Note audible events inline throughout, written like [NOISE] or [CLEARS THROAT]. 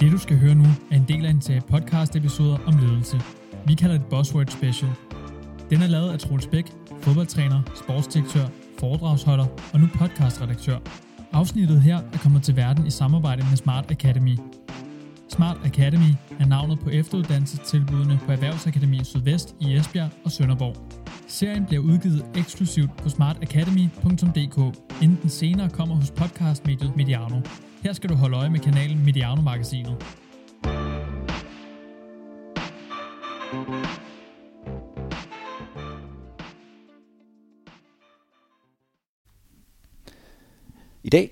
Det du skal høre nu er en del af en serie podcast episoder om ledelse. Vi kalder det Buzzword Special. Den er lavet af Troels Bæk, fodboldtræner, sportsdirektør, foredragsholder og nu podcastredaktør. Afsnittet her er kommet til verden i samarbejde med Smart Academy. Smart Academy er navnet på efteruddannelsestilbudene på Erhvervsakademi Sydvest i Esbjerg og Sønderborg. Serien bliver udgivet eksklusivt på smartacademy.dk, inden den senere kommer hos podcastmediet Mediano. Her skal du holde øje med kanalen Mediano-magasinet. I dag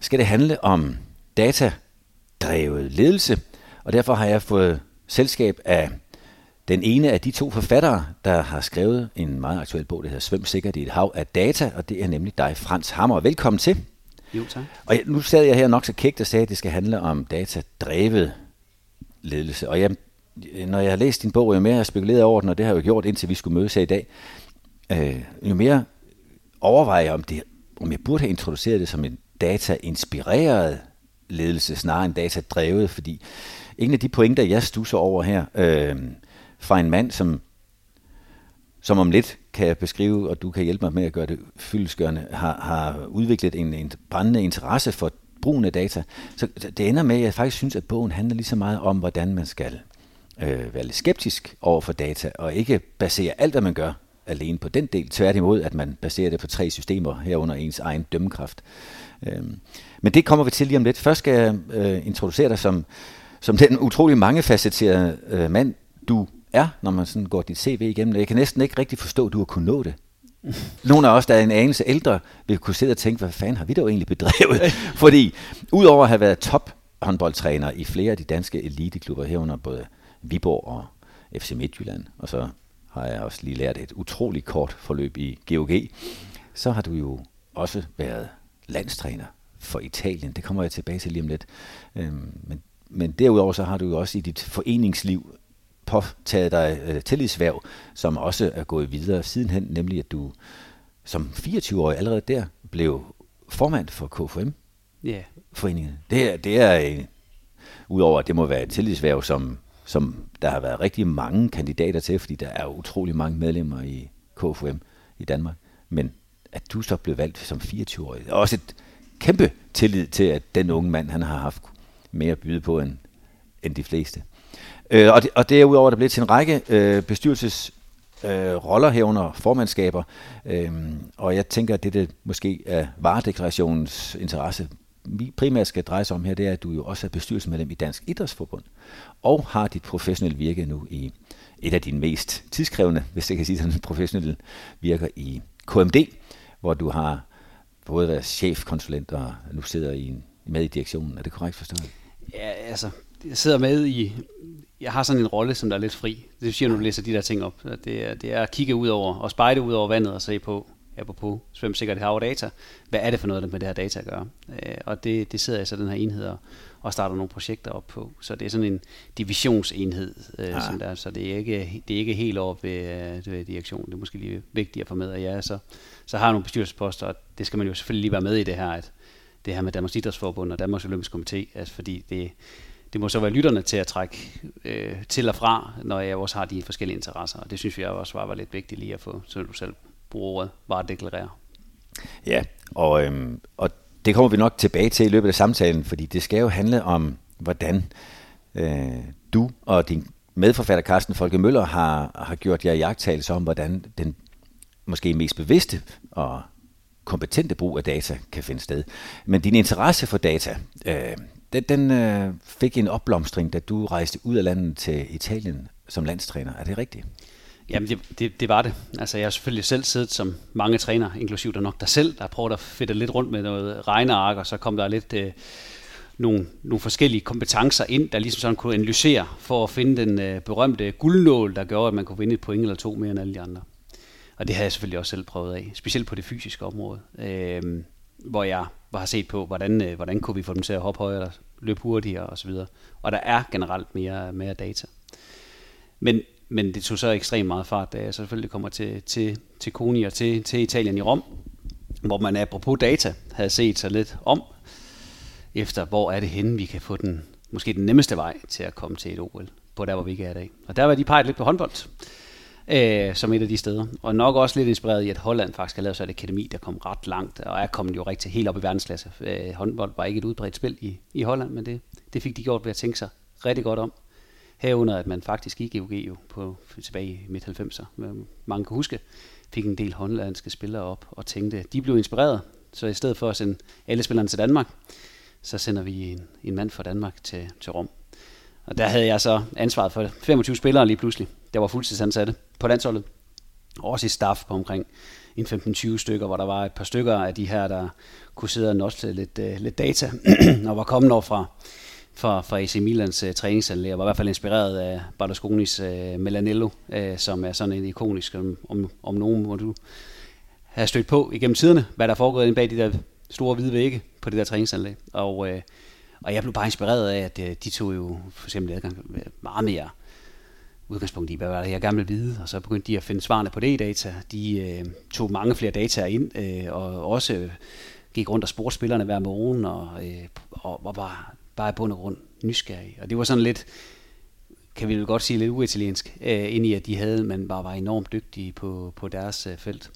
skal det handle om datadrevet ledelse, og derfor har jeg fået selskab af den ene af de to forfattere, der har skrevet en meget aktuel bog, der hedder Svøm sikkert i et hav af data, og det er nemlig dig, Frans Hammer. Velkommen til. Jo, tak. Og nu sad jeg her nok så kægt og sagde, at det skal handle om datadrevet ledelse. Og jeg, når jeg har læst din bog, jo mere jeg har spekuleret over den, og det har jeg jo gjort, indtil vi skulle mødes her i dag, øh, jo mere overvejer jeg, om, det, om jeg burde have introduceret det som en data-inspireret ledelse, snarere end data-drevet, fordi en af de pointer, jeg stusser over her, øh, fra en mand, som, som om lidt kan jeg beskrive, og du kan hjælpe mig med at gøre det fyldesgørende, har, har udviklet en, en brændende interesse for brugen af data. Så det ender med, at jeg faktisk synes, at bogen handler lige så meget om, hvordan man skal øh, være lidt skeptisk over for data, og ikke basere alt, hvad man gør, alene på den del. Tværtimod, at man baserer det på tre systemer herunder ens egen dømmekraft. Øh, men det kommer vi til lige om lidt. Først skal jeg øh, introducere dig som, som den utrolig mangefacetterede øh, mand, du er, når man sådan går dit CV igennem. Jeg kan næsten ikke rigtig forstå, at du har kunnet nå det. Nogle af os, der er en anelse ældre, vil kunne sidde og tænke, hvad fanden har vi dog egentlig bedrevet? [LAUGHS] Fordi udover at have været top håndboldtræner i flere af de danske eliteklubber herunder både Viborg og FC Midtjylland, og så har jeg også lige lært et utroligt kort forløb i GOG, så har du jo også været landstræner for Italien. Det kommer jeg tilbage til lige om lidt. Øhm, men, men derudover så har du jo også i dit foreningsliv påtaget dig øh, tillidsværv, som også er gået videre sidenhen, nemlig at du som 24-årig allerede der blev formand for KFM. Ja. Foreningen. Det er, det er en, udover at det må være et tillidsværv, som, som der har været rigtig mange kandidater til, fordi der er utrolig mange medlemmer i KFM i Danmark. Men at du så blev valgt som 24-årig, er også et kæmpe tillid til, at den unge mand, han har haft mere at byde på end, end de fleste. Øh, og, det, og derudover er der blevet til en række øh, bestyrelses øh, roller herunder formandskaber, øh, og jeg tænker, at det, det måske er varedeklarationens interesse vi primært skal dreje sig om her, det er, at du jo også er bestyrelsesmedlem i Dansk Idrætsforbund, og har dit professionelle virke nu i et af dine mest tidskrævende, hvis jeg kan sige sådan, professionelle virker i KMD, hvor du har både været chefkonsulent og nu sidder i, med i direktionen. Er det korrekt forstået? Ja, altså, jeg sidder med i, jeg har sådan en rolle, som der er lidt fri. Det siger, når du læser de der ting op. Det er, det er at kigge ud over, og spejde ud over vandet og se på, apropos svømsikkert hav data, hvad er det for noget, med det her data at gøre? Øh, og det, det sidder jeg så den her enhed og, og starter nogle projekter op på. Så det er sådan en divisionsenhed, øh, ja. som der, så det er ikke, det er ikke helt op ved, øh, ved direktionen. Det er måske lige vigtigt at få med, at jeg så, så har nogle bestyrelsesposter, og det skal man jo selvfølgelig lige være med i det her, at det her med Danmarks Idrætsforbund og Danmarks Olympiske Komité, altså fordi det, det må så være lytterne til at trække øh, til og fra, når jeg også har de forskellige interesser, og det synes jeg også var, var lidt vigtigt lige at få, så du selv bruger ordet, bare at deklarere. Ja, og, øhm, og det kommer vi nok tilbage til i løbet af samtalen, fordi det skal jo handle om, hvordan øh, du og din medforfatter Carsten Folke Møller har, har gjort jer jagttagelse om, hvordan den måske mest bevidste og kompetente brug af data kan finde sted. Men din interesse for data, øh, den, den øh, fik en opblomstring, da du rejste ud af landet til Italien som landstræner. Er det rigtigt? Jamen, det, det, det var det. Altså, jeg har selvfølgelig selv siddet som mange træner, inklusiv der nok dig selv, der prøvede at fedte lidt rundt med noget regneark, og så kom der lidt øh, nogle, nogle forskellige kompetencer ind, der ligesom sådan kunne analysere for at finde den øh, berømte guldnål, der gjorde, at man kunne vinde et point eller to mere end alle de andre. Og det har jeg selvfølgelig også selv prøvet af, specielt på det fysiske område, øh, hvor jeg har set på, hvordan, øh, hvordan kunne vi få dem til at hoppe højere, løbe hurtigere osv. Og der er generelt mere, mere data. Men men det tog så ekstremt meget fart, da jeg selvfølgelig kommer til, til, til Koni og til, til Italien i Rom, hvor man apropos data havde set sig lidt om, efter hvor er det henne, vi kan få den måske den nemmeste vej til at komme til et OL, på der hvor vi ikke er i dag. Og der var de peget lidt på håndbold, øh, som et af de steder. Og nok også lidt inspireret i, at Holland faktisk har lavet sig et akademi, der kom ret langt, og er kommet jo rigtig helt op i verdensklasse. Øh, håndbold var ikke et udbredt spil i, i Holland, men det, det fik de gjort ved at tænke sig rigtig godt om. Herunder, at man faktisk i GOG jo på, tilbage i midt-90'er, mange kan huske, fik en del hollandske spillere op og tænkte, de blev inspireret, så i stedet for at sende alle spillerne til Danmark, så sender vi en, en mand fra Danmark til, til Rom. Og der havde jeg så ansvaret for 25 spillere lige pludselig, der var fuldtidsansatte på landsholdet. Også i staff på omkring en 15-20 stykker, hvor der var et par stykker af de her, der kunne sidde og notte lidt, uh, lidt data, [CLEARS THROAT] og var kommet over fra, fra, fra AC Milans uh, træningsanlæg, og var i hvert fald inspireret af Berlusconis uh, øh, Melanello, uh, som er sådan en ikonisk, om, om, om nogen må du have stødt på igennem tiderne, hvad der foregår inde bag de der store hvide vægge på det der træningsanlæg. Og, uh, og jeg blev bare inspireret af, at uh, de tog jo for eksempel adgang meget mere udgangspunkt i, hvad var det, jeg gerne ville vide, og så begyndte de at finde svarene på det i data. De øh, tog mange flere data ind, øh, og også øh, gik rundt og spurgte spillerne hver morgen, og, øh, og var bare, bare i bund og grund nysgerrig. Og det var sådan lidt, kan vi vel godt sige, lidt uitaliensk, øh, ind i at de havde, men bare var enormt dygtige på, på deres øh, felt.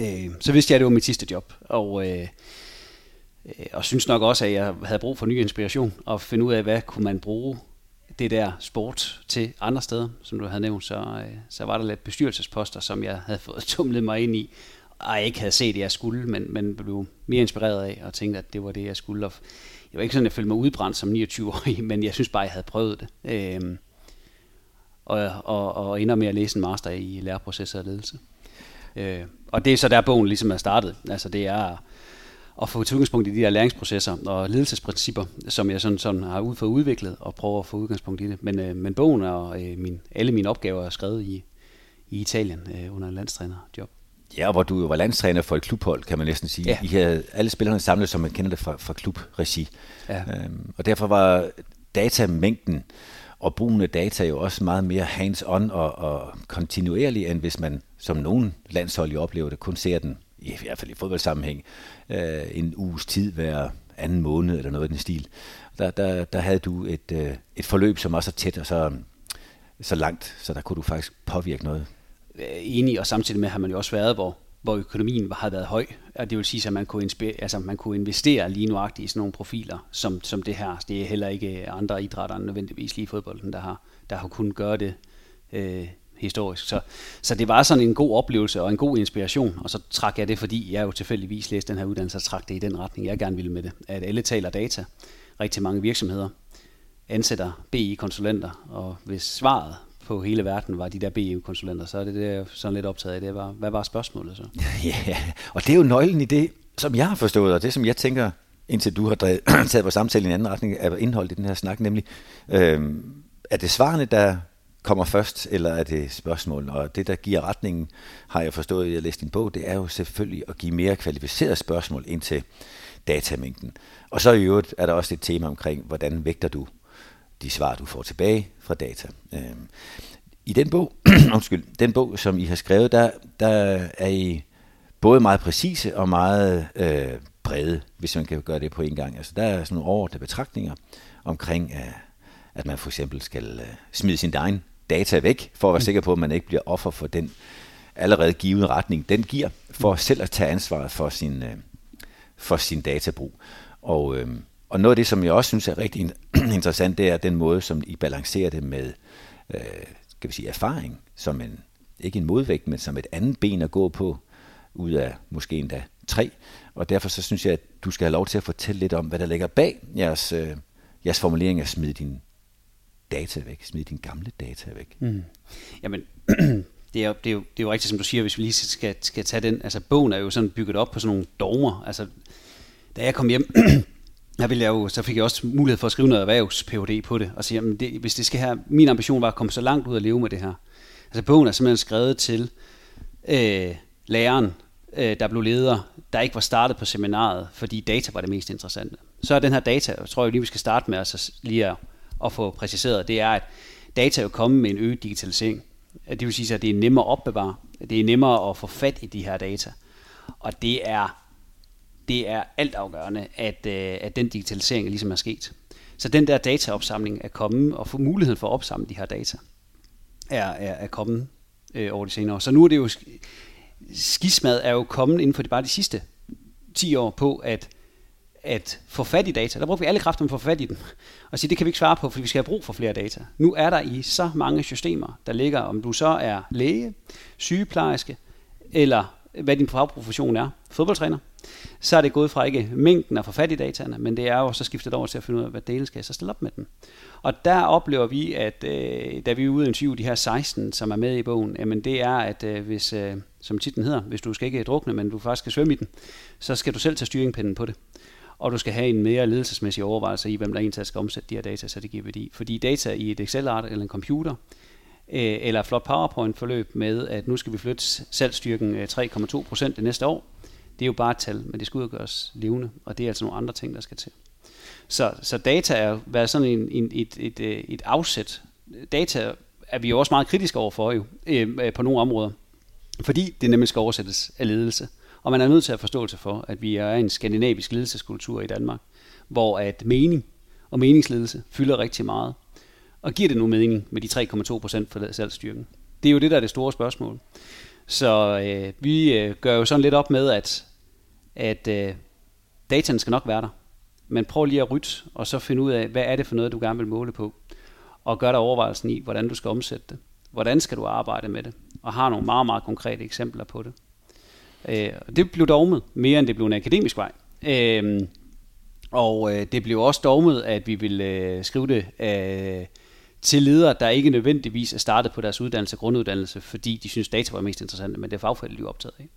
Øh, så vidste jeg, at det var mit sidste job, og, øh, øh og synes nok også, at jeg havde brug for ny inspiration, og finde ud af, hvad kunne man bruge det der sport til andre steder, som du havde nævnt, så, øh, så var der lidt bestyrelsesposter, som jeg havde [LAUGHS] fået tumlet mig ind i, og jeg ikke havde set, at jeg skulle, men, men blev mere inspireret af, og tænkte, at det var det, jeg skulle. Og jeg var ikke sådan, at jeg følte mig udbrændt som 29-årig, [LAUGHS] men jeg synes bare, at jeg havde prøvet det. Øhm, og, og, og ender med at læse en master i læreprocesser og ledelse. Øh, og det er så der bogen ligesom er startet. Altså det er at få til udgangspunkt i de der læringsprocesser og ledelsesprincipper, som jeg sådan, sådan har ud for udviklet og prøver at få udgangspunkt i det. Men, øh, men bogen og øh, min, alle mine opgaver er skrevet i, i Italien øh, under en landstrænerjob. Ja, hvor du jo var landstræner for et klubhold, kan man næsten sige. Ja. I havde alle spillerne samlet, som man kender det fra, fra klubregi. Ja. Øhm, og derfor var datamængden og brugen af data jo også meget mere hands-on og, og kontinuerlig, end hvis man som nogen landshold jo oplever det, kun ser den i hvert fald i fodboldsammenhæng, øh, en uges tid hver anden måned eller noget i den stil. Der, der, der havde du et, øh, et forløb, som var så tæt og så, så langt, så der kunne du faktisk påvirke noget. Øh, enig, og samtidig med har man jo også været, hvor, hvor økonomien har været høj. Og det vil sige, at man kunne, altså, man kunne investere lige nuagtigt i sådan nogle profiler, som, som det her. Det er heller ikke andre idrætter end nødvendigvis lige fodbolden, der har, der har kunnet gøre det øh, historisk. Så, så det var sådan en god oplevelse og en god inspiration, og så trak jeg det, fordi jeg jo tilfældigvis læste den her uddannelse, og trak det i den retning, jeg gerne ville med det. At alle taler data. Rigtig mange virksomheder ansætter BI-konsulenter, og hvis svaret på hele verden var de der BI-konsulenter, så er det det, jeg sådan lidt optaget af. Det var, hvad var spørgsmålet så? [LAUGHS] Ja, og det er jo nøglen i det, som jeg har forstået, og det som jeg tænker, indtil du har [CLEARS THROAT] taget vores samtale i en anden retning, er indholdet i den her snak, nemlig, øh, er det svarene, der kommer først, eller er det spørgsmål? Og det, der giver retningen, har jeg forstået, jeg læste din bog, det er jo selvfølgelig at give mere kvalificerede spørgsmål ind til datamængden. Og så i øvrigt er der også et tema omkring, hvordan vægter du de svar, du får tilbage fra data. Øhm, I den bog, [CLEARS THROAT] undskyld, den bog, som I har skrevet, der, der er I både meget præcise og meget øh, brede, hvis man kan gøre det på en gang. Altså, der er sådan nogle overordnede betragtninger omkring, øh, at man for eksempel skal øh, smide sin egen data væk, for at være mm. sikker på, at man ikke bliver offer for den allerede givende retning, den giver, for selv at tage ansvaret for sin, øh, for sin databrug. Og, øh, og noget af det, som jeg også synes er rigtig [CLEARS THROAT] interessant, det er den måde, som I balancerer det med øh, skal vi sige, erfaring, som en, ikke en modvægt, men som et andet ben at gå på, ud af måske endda tre. Og derfor så synes jeg, at du skal have lov til at fortælle lidt om, hvad der ligger bag jeres, øh, jeres formulering af smid din data væk, smid din gamle data væk. Mm. Jamen, det er, det, er jo, det er jo rigtigt, som du siger, hvis vi lige skal, skal tage den, altså bogen er jo sådan bygget op på sådan nogle dogmer, altså da jeg kom hjem, [CLEARS THROAT] der ville jeg jo, så fik jeg også mulighed for at skrive noget erhvervs PhD på det, og sige, jamen det, hvis det skal have, min ambition var at komme så langt ud og leve med det her. Altså bogen er simpelthen skrevet til øh, læreren, øh, der blev leder, der ikke var startet på seminaret, fordi data var det mest interessante. Så er den her data, jeg tror jeg lige, vi skal starte med altså lige at at få præciseret, det er, at data er jo kommet med en øget digitalisering. Det vil sige, at det er nemmere at opbevare, det er nemmere at få fat i de her data. Og det er, det er altafgørende, at, øh, at den digitalisering ligesom er sket. Så den der dataopsamling er kommet, og få muligheden for at opsamle de her data, er, er, er kommet øh, over de senere år. Så nu er det jo, skismad er jo kommet inden for de, bare de sidste 10 år på, at at få fat i data. Der brugte vi alle kræfterne for at få fat i dem. Og sige, det kan vi ikke svare på, fordi vi skal have brug for flere data. Nu er der i så mange systemer, der ligger, om du så er læge, sygeplejerske, eller hvad din fagprofession er, fodboldtræner, så er det gået fra ikke mængden at få fat i dataene, men det er jo så skiftet over til at finde ud af, hvad dele skal jeg så stille op med den. Og der oplever vi, at øh, da vi er ude i de her 16, som er med i bogen, jamen det er, at øh, hvis, øh, som titlen hedder, hvis du skal ikke drukne, men du faktisk skal svømme i den, så skal du selv tage styringpinden på det og du skal have en mere ledelsesmæssig overvejelse i, hvem der egentlig skal omsætte de her data, så det giver værdi. Fordi data i et Excel-art eller en computer, øh, eller et flot PowerPoint-forløb med, at nu skal vi flytte salgsstyrken 3,2 øh, procent det næste år, det er jo bare et tal, men det skal udgøres levende, og det er altså nogle andre ting, der skal til. Så, så data er været sådan en, en, et, et, øh, et afsæt. Data er vi jo også meget kritiske overfor jo, øh, på nogle områder, fordi det nemlig skal oversættes af ledelse. Og man er nødt til at forståelse for, at vi er en skandinavisk ledelseskultur i Danmark, hvor at mening og meningsledelse fylder rigtig meget. Og giver det nu mening med de 3,2 procent for salgsstyrken? Det er jo det, der er det store spørgsmål. Så øh, vi øh, gør jo sådan lidt op med, at, at øh, dataen skal nok være der. Men prøv lige at rytte, og så finde ud af, hvad er det for noget, du gerne vil måle på. Og gør dig overvejelsen i, hvordan du skal omsætte det. Hvordan skal du arbejde med det? Og har nogle meget, meget konkrete eksempler på det. Øh, det blev dogmet mere end det blev en akademisk vej. Øh, og øh, det blev også dogmet, at vi ville øh, skrive det øh, til ledere, der ikke nødvendigvis er startet på deres uddannelse, grunduddannelse, fordi de synes data var mest interessant, men det er fagfeltet jo optaget af.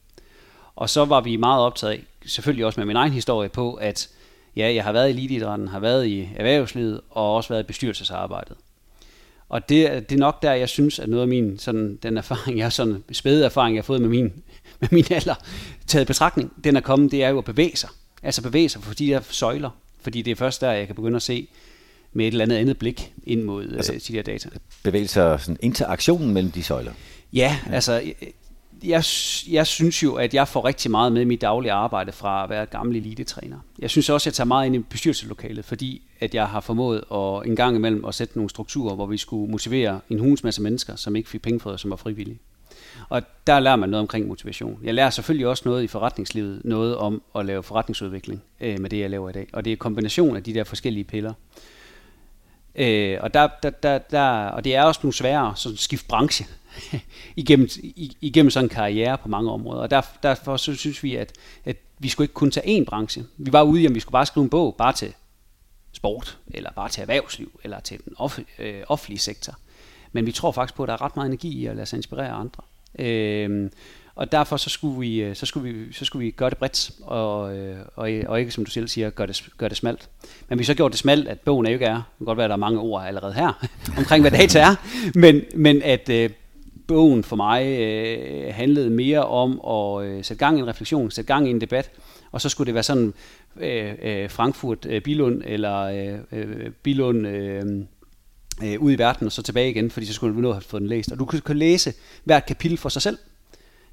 Og så var vi meget optaget af, selvfølgelig også med min egen historie på, at ja, jeg har været i eliteidrætten, har været i erhvervslivet og også været i bestyrelsesarbejdet. Og det, det er nok der, jeg synes, at noget af min, sådan, den erfaring, [LAUGHS] jeg sådan spæde erfaring, jeg har fået med min, [LAUGHS] med min alder, taget betragtning, den er kommet, det er jo at bevæge sig. Altså bevæge sig for de der søjler. Fordi det er først der, jeg kan begynde at se med et eller andet andet blik ind mod altså, øh, de der data. Bevæge sig sådan interaktionen mellem de søjler? Ja, ja. altså jeg, jeg synes jo, at jeg får rigtig meget med i mit daglige arbejde fra at være gammel elite-træner. Jeg synes også, at jeg tager meget ind i bestyrelseslokalet, fordi at jeg har formået at en gang imellem at sætte nogle strukturer, hvor vi skulle motivere en hulens masse mennesker, som ikke fik penge for det, som var frivillige. Og der lærer man noget omkring motivation. Jeg lærer selvfølgelig også noget i forretningslivet, noget om at lave forretningsudvikling øh, med det, jeg laver i dag. Og det er kombination af de der forskellige piller. Øh, og, der, der, der, der, og det er også nogle sværere sådan skift branche [LAUGHS] igennem, igennem sådan en karriere på mange områder. Og der, derfor så synes vi, at, at vi skulle ikke kun tage én branche. Vi var ude i, om vi skulle bare skrive en bog bare til sport, eller bare til erhvervsliv, eller til den off, øh, offentlige sektor. Men vi tror faktisk på, at der er ret meget energi i at lade sig inspirere andre. Øh, og derfor så skulle vi, øh, så skulle vi, så skulle vi gøre det bredt, og, øh, og, og ikke som du selv siger, gøre det, gøre det smalt. Men vi så gjort det smalt, at bogen er jo ikke er, det kan godt være, at der er mange ord allerede her, [LAUGHS] omkring hvad data er, men, men at øh, bogen for mig øh, handlede mere om at øh, sætte gang i en refleksion, sætte gang i en debat, og så skulle det være sådan øh, øh, Frankfurt øh, Bilund eller øh, øh, Bilund øh, øh, ud i verden og så tilbage igen, fordi så skulle du nå at have fået den læst. Og du kan, kan læse hvert kapitel for sig selv.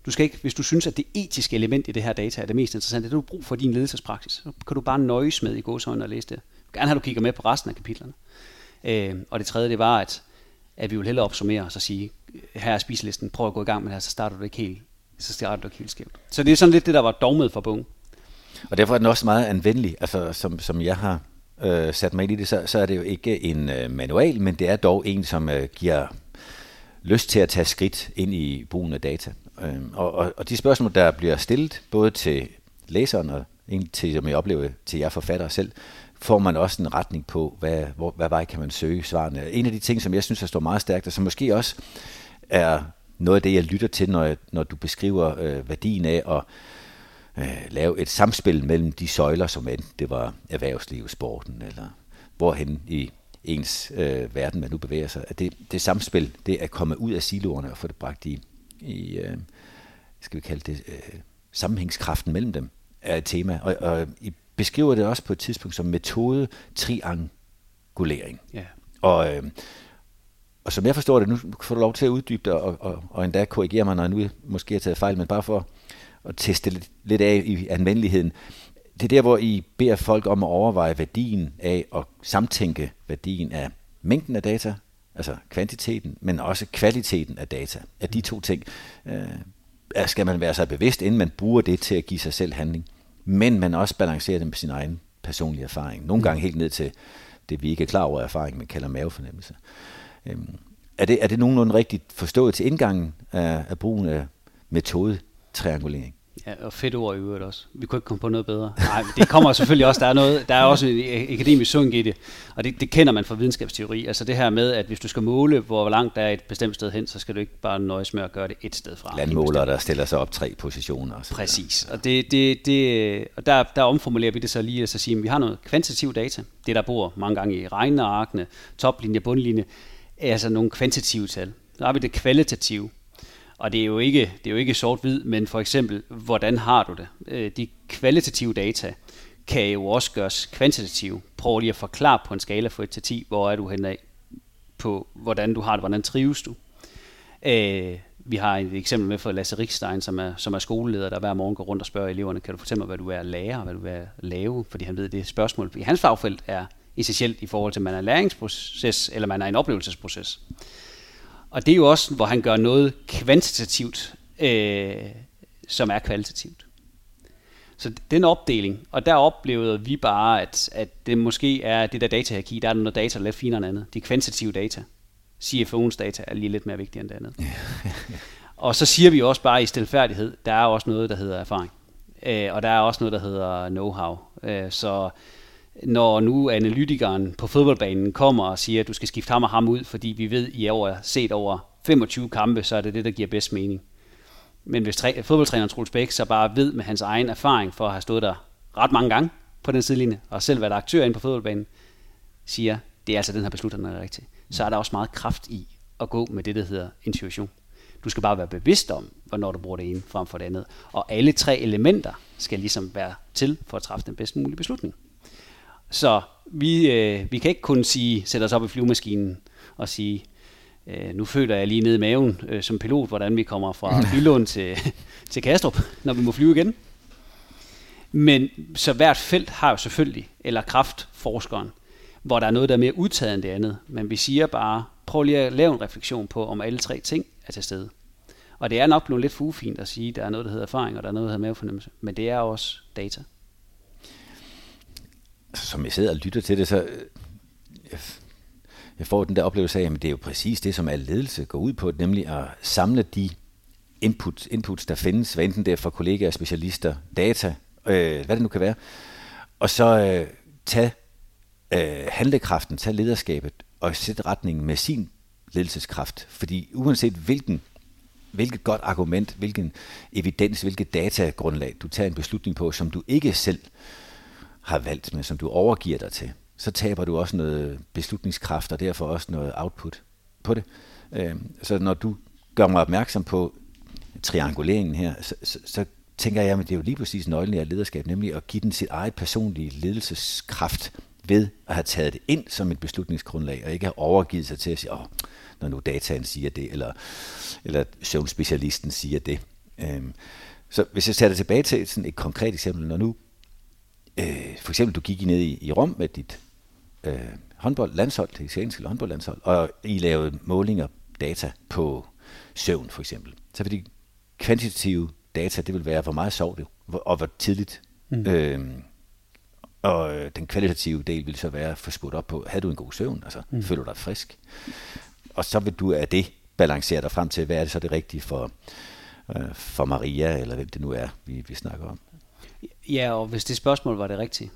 Du skal ikke, hvis du synes, at det etiske element i det her data er det mest interessante, det du brug for din ledelsespraksis. Så kan du bare nøjes med i gåsøjne og læse det. Jeg gerne have, at du kigger med på resten af kapitlerne. Øh, og det tredje, det var, at, at vi vil hellere opsummere og så sige, her er spiselisten, prøv at gå i gang med det her, så starter du ikke helt, så starter du ikke helt skævt. Så det er sådan lidt det, der var dogmet for bogen. Og derfor er den også meget anvendelig, altså som, som jeg har øh, sat mig ind i det, så, så er det jo ikke en øh, manual, men det er dog en, som øh, giver lyst til at tage skridt ind i brugen af data. Øh, og, og, og de spørgsmål, der bliver stillet, både til læseren og til, som jeg oplever, til jer forfattere selv, får man også en retning på, hvad, hvor, hvad vej kan man søge svarene. En af de ting, som jeg synes, der står meget stærkt, og som måske også er noget af det, jeg lytter til, når, jeg, når du beskriver øh, værdien af at øh, lave et samspil mellem de søjler, som end det var erhvervsliv, sporten, eller hvorhen i ens øh, verden, man nu bevæger sig. At det, det samspil, det at komme ud af siloerne og få det bragt i, i øh, skal vi kalde det, øh, sammenhængskraften mellem dem, er et tema. Og, og I beskriver det også på et tidspunkt som metode triangulering. Ja. Og, øh, og som jeg forstår det, nu får du lov til at uddybe det og, og, og endda korrigere mig, når jeg nu måske har taget fejl, men bare for at teste lidt, lidt af i anvendeligheden. det er der, hvor I beder folk om at overveje værdien af og samtænke værdien af mængden af data, altså kvantiteten, men også kvaliteten af data. Af de to ting øh, skal man være sig bevidst, inden man bruger det til at give sig selv handling. Men man også balancerer det med sin egen personlige erfaring. Nogle gange helt ned til det, vi ikke er klar over erfaring, men kalder mavefornemmelse. Øhm, er, det, er det nogenlunde rigtigt forstået til indgangen af, af brugen af metode triangulering? Ja, og fedt ord i øvrigt også. Vi kunne ikke komme på noget bedre. Nej, det kommer selvfølgelig også. Der er, noget, der er også en akademisk sung i det, og det, det kender man fra videnskabsteori. Altså det her med, at hvis du skal måle, hvor langt der er et bestemt sted hen, så skal du ikke bare nøjes med at gøre det et sted fra. Landmålere, der stiller sig op tre positioner. Og Præcis. Og, det, det, det, og der, der omformulerer vi det så lige, at så sige, at vi har noget kvantitativ data. Det, der bor mange gange i regnearkene, toplinje, bundlinje, er altså nogle kvantitative tal. Så har vi det kvalitative og det er jo ikke, det er jo ikke sort-hvid, men for eksempel, hvordan har du det? Øh, de kvalitative data kan jo også gøres kvantitative. Prøv lige at forklare på en skala fra 1 til 10, hvor er du henne af på, hvordan du har det, hvordan trives du. Øh, vi har et eksempel med for Lasse Rikstein, som er, som er skoleleder, der hver morgen går rundt og spørger eleverne, kan du fortælle mig, hvad du er lærer, hvad du er lave, fordi han ved, det spørgsmål i hans fagfelt er essentielt i forhold til, at man er læringsproces, eller man er en oplevelsesproces. Og det er jo også, hvor han gør noget kvantitativt, øh, som er kvalitativt. Så den opdeling, og der oplevede vi bare, at, at det måske er det der datahierarki, der er noget data, der er lidt finere end andet. De kvantitative data. CFO'ens data er lige lidt mere vigtige end det andet. og så siger vi også bare i stilfærdighed, der er også noget, der hedder erfaring. Øh, og der er også noget, der hedder know-how. Øh, så når nu analytikeren på fodboldbanen kommer og siger, at du skal skifte ham og ham ud, fordi vi ved, I er set over 25 kampe, så er det det, der giver bedst mening. Men hvis træ, fodboldtræneren Troels Bæk så bare ved med hans egen erfaring for at have stået der ret mange gange på den sidelinje, og selv været aktør inde på fodboldbanen, siger, det er altså den her beslutning, der er rigtig, så er der også meget kraft i at gå med det, der hedder intuition. Du skal bare være bevidst om, hvornår du bruger det ene frem for det andet. Og alle tre elementer skal ligesom være til for at træffe den bedst mulige beslutning. Så vi, øh, vi kan ikke kun sige, sætte os op i flyvemaskinen og sige, øh, nu føler jeg lige ned i maven øh, som pilot, hvordan vi kommer fra [LAUGHS] Billund til, til Kastrup, når vi må flyve igen. Men så hvert felt har jo selvfølgelig, eller kraftforskeren, hvor der er noget, der er mere udtaget end det andet. Men vi siger bare, prøv lige at lave en refleksion på, om alle tre ting er til stede. Og det er nok blevet lidt fugefint at sige, at der er noget, der hedder erfaring, og der er noget, der hedder mavefornemmelse. Men det er også data Altså, som jeg sidder og lytter til det, så øh, jeg, jeg får den der oplevelse af, at det er jo præcis det, som al ledelse går ud på, nemlig at samle de input, inputs, der findes, hvad enten det er fra kollegaer, specialister, data, øh, hvad det nu kan være, og så øh, tage øh, handlekraften, tage lederskabet og sætte retningen med sin ledelseskraft. Fordi uanset hvilken, hvilket godt argument, hvilken evidens, hvilket datagrundlag du tager en beslutning på, som du ikke selv har valgt, men som du overgiver dig til, så taber du også noget beslutningskraft og derfor også noget output på det. Øh, så når du gør mig opmærksom på trianguleringen her, så, så, så tænker jeg, at det er jo lige præcis nøglen af lederskab, nemlig at give den sit eget personlige ledelseskraft ved at have taget det ind som et beslutningsgrundlag, og ikke have overgivet sig til at sige, åh, når nu dataen siger det, eller, eller søvnspecialisten siger det. Øhm, så hvis jeg tager det tilbage til sådan et konkret eksempel, når nu øh, for eksempel du gik ned i, i Rom med dit øh, håndboldlandshold, det italienske håndboldlandshold, og I lavede målinger, data på søvn for eksempel. Så de kvantitative data, det vil være, hvor meget sov du, og hvor tidligt. Mm. Øh, og øh, den kvalitative del vil så være for spurgt op på, havde du en god søvn? Altså, mm. føler du dig frisk? Og så vil du af det balancere dig frem til, hvad er det så det rigtige for, øh, for Maria, eller hvem det nu er, vi, vi snakker om. Ja, og hvis det spørgsmål var det rigtige,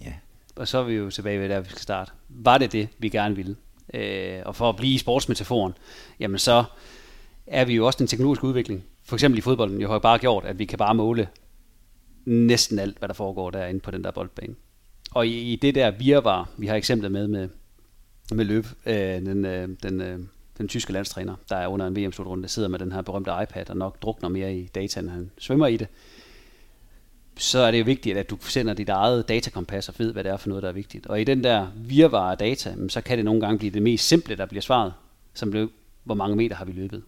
ja. og så er vi jo tilbage ved der, vi skal starte. Var det det, vi gerne ville? Øh, og for at blive i sportsmetaforen, jamen så er vi jo også den teknologiske udvikling. For eksempel i fodbolden, jo har bare gjort, at vi kan bare måle næsten alt, hvad der foregår derinde på den der boldbane. Og i, i det der virvar, vi har eksemplet med med, med Løb, øh, den, øh, den, øh, den tyske landstræner, der er under en VM-slutrunde, sidder med den her berømte iPad og nok drukner mere i data, end han svømmer i det så er det jo vigtigt, at du sender dit eget datakompas og ved, hvad det er for noget, der er vigtigt. Og i den der virvare data, så kan det nogle gange blive det mest simple, der bliver svaret, som blev, hvor mange meter har vi løbet.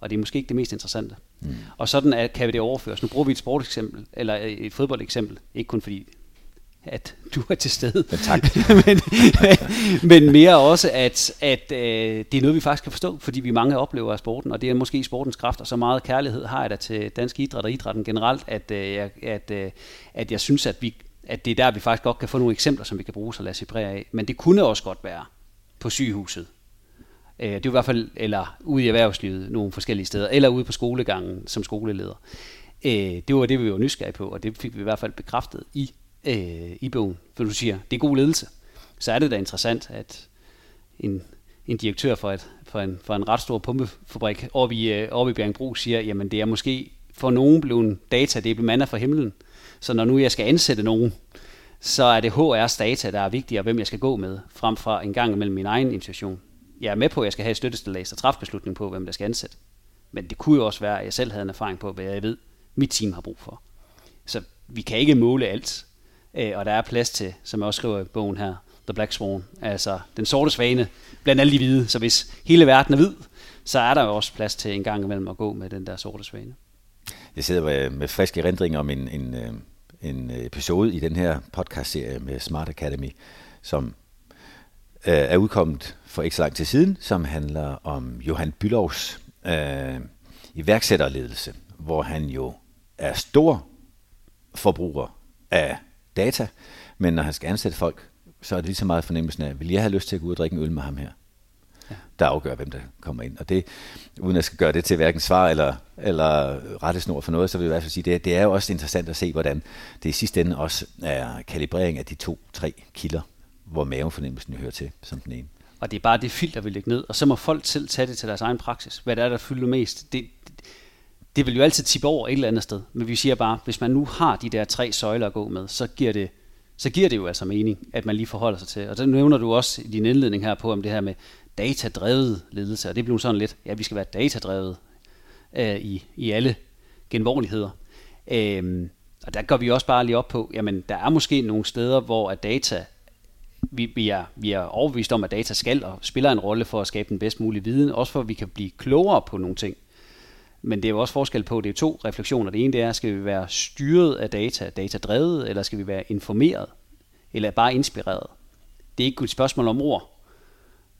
Og det er måske ikke det mest interessante. Mm. Og sådan at, kan vi det overføres. Nu bruger vi et sporteksempel, eller et fodboldeksempel, ikke kun fordi at du er til stede. Men tak. [LAUGHS] men, men mere også, at, at øh, det er noget, vi faktisk kan forstå, fordi vi mange oplever af sporten, og det er måske sportens kraft, og så meget kærlighed har jeg da til dansk idræt og idrætten generelt, at, øh, jeg, at, øh, at jeg synes, at, vi, at det er der, vi faktisk godt kan få nogle eksempler, som vi kan bruge, så lade sig af. Men det kunne også godt være på sygehuset. Øh, det er i hvert fald, eller ude i erhvervslivet nogle forskellige steder, eller ude på skolegangen som skoleleder. Øh, det var det, vi var nysgerrige på, og det fik vi i hvert fald bekræftet i øh, i bogen. For du siger, det er god ledelse. Så er det da interessant, at en, en direktør for, et, for, en, for en ret stor pumpefabrik oppe i, øh, oppe i Bjergbro siger, jamen det er måske for nogen blevet data, det er blevet fra himlen. Så når nu jeg skal ansætte nogen, så er det HR's data, der er vigtigere, hvem jeg skal gå med, frem for en gang imellem min egen intuition. Jeg er med på, at jeg skal have et støttestillag og træffe beslutning på, hvem der skal ansætte. Men det kunne jo også være, at jeg selv havde en erfaring på, hvad jeg ved, mit team har brug for. Så vi kan ikke måle alt. Øh, og der er plads til, som jeg også skriver i bogen her, The Black Swan, altså den sorte svane blandt alle de hvide. Så hvis hele verden er hvid, så er der jo også plads til en gang imellem at gå med den der sorte svane. Jeg sidder med friske erindringer om en, en, øh, en øh, episode i den her podcast-serie med Smart Academy, som øh, er udkommet for ikke så lang tid siden, som handler om Johan Bylovs øh, iværksætterledelse, hvor han jo er stor forbruger af data, men når han skal ansætte folk, så er det lige så meget fornemmelsen af, vil jeg have lyst til at gå ud og drikke en øl med ham her? Ja. Der afgør, hvem der kommer ind. Og det, uden at skal gøre det til hverken svar eller, eller rettesnor for noget, så vil jeg i hvert fald sige, det, det er jo også interessant at se, hvordan det i sidste ende også er kalibrering af de to-tre kilder, hvor mavefornemmelsen hører til som den ene. Og det er bare det filter, vi lægger ned, og så må folk selv tage det til deres egen praksis. Hvad det er, der fylder mest. Det, det vil jo altid tippe over et eller andet sted. Men vi siger bare, hvis man nu har de der tre søjler at gå med, så giver det, så giver det jo altså mening, at man lige forholder sig til. Og så nævner du også i din indledning her på, om det her med datadrevet ledelse, og det bliver sådan lidt, ja, vi skal være datadrevet øh, i, i alle genvorligheder. Øhm, og der går vi også bare lige op på, jamen der er måske nogle steder, hvor at data, vi, vi, er, vi er overbevist om, at data skal og spiller en rolle for at skabe den bedst mulige viden, også for at vi kan blive klogere på nogle ting. Men det er jo også forskel på, det er to refleksioner. Det ene det er, skal vi være styret af data, datadrevet, eller skal vi være informeret, eller bare inspireret? Det er ikke et spørgsmål om ord,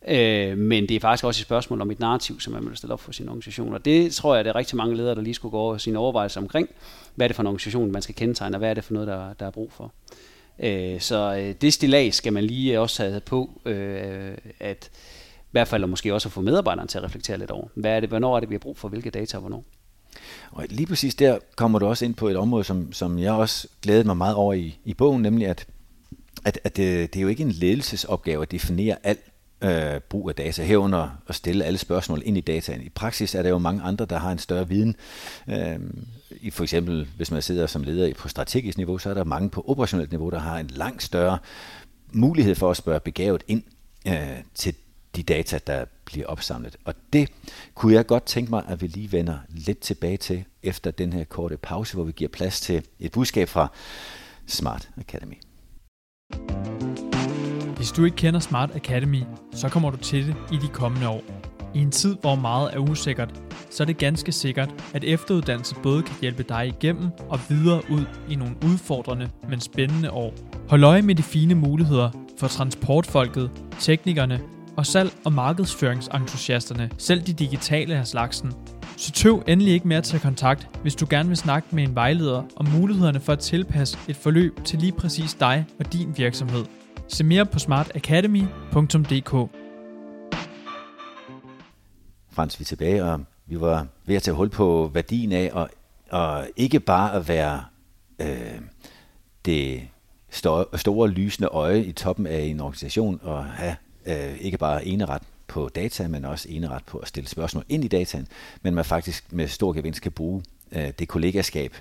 øh, men det er faktisk også et spørgsmål om et narrativ, som man vil stille op for sin organisation. Og det tror jeg, det er rigtig mange ledere, der lige skulle gå over sine overvejelser omkring. Hvad er det for en organisation, man skal kendetegne, og hvad er det for noget, der, der er brug for? Øh, så øh, det stilag skal man lige også have på, øh, at hvert fald og måske også at få medarbejderne til at reflektere lidt over. Hvad er det, hvornår er det, vi har brug for, hvilke data og hvornår? Og lige præcis der kommer du også ind på et område, som, som jeg også glædede mig meget over i, i bogen, nemlig at, at, at det, det er jo ikke en ledelsesopgave at definere alt øh, brug af data, herunder og stille alle spørgsmål ind i dataen. I praksis er der jo mange andre, der har en større viden. Øh, i for eksempel, hvis man sidder som leder på strategisk niveau, så er der mange på operationelt niveau, der har en langt større mulighed for at spørge begavet ind øh, til de data, der bliver opsamlet. Og det kunne jeg godt tænke mig, at vi lige vender lidt tilbage til efter den her korte pause, hvor vi giver plads til et budskab fra Smart Academy. Hvis du ikke kender Smart Academy, så kommer du til det i de kommende år. I en tid, hvor meget er usikkert, så er det ganske sikkert, at efteruddannelse både kan hjælpe dig igennem og videre ud i nogle udfordrende, men spændende år. Hold øje med de fine muligheder for transportfolket, teknikerne og salg- og markedsføringsentusiasterne, selv de digitale af slagsen. Så tøv endelig ikke med at tage kontakt, hvis du gerne vil snakke med en vejleder om mulighederne for at tilpasse et forløb til lige præcis dig og din virksomhed. Se mere på smartacademy.dk Frans, vi er tilbage, og vi var ved at tage hul på værdien af, og, og ikke bare at være øh, det store, store lysende øje i toppen af en organisation og have øh, ikke bare eneret på data, men også eneret på at stille spørgsmål ind i dataen, men man faktisk med stor gevinst kan bruge øh, det kollegaskab,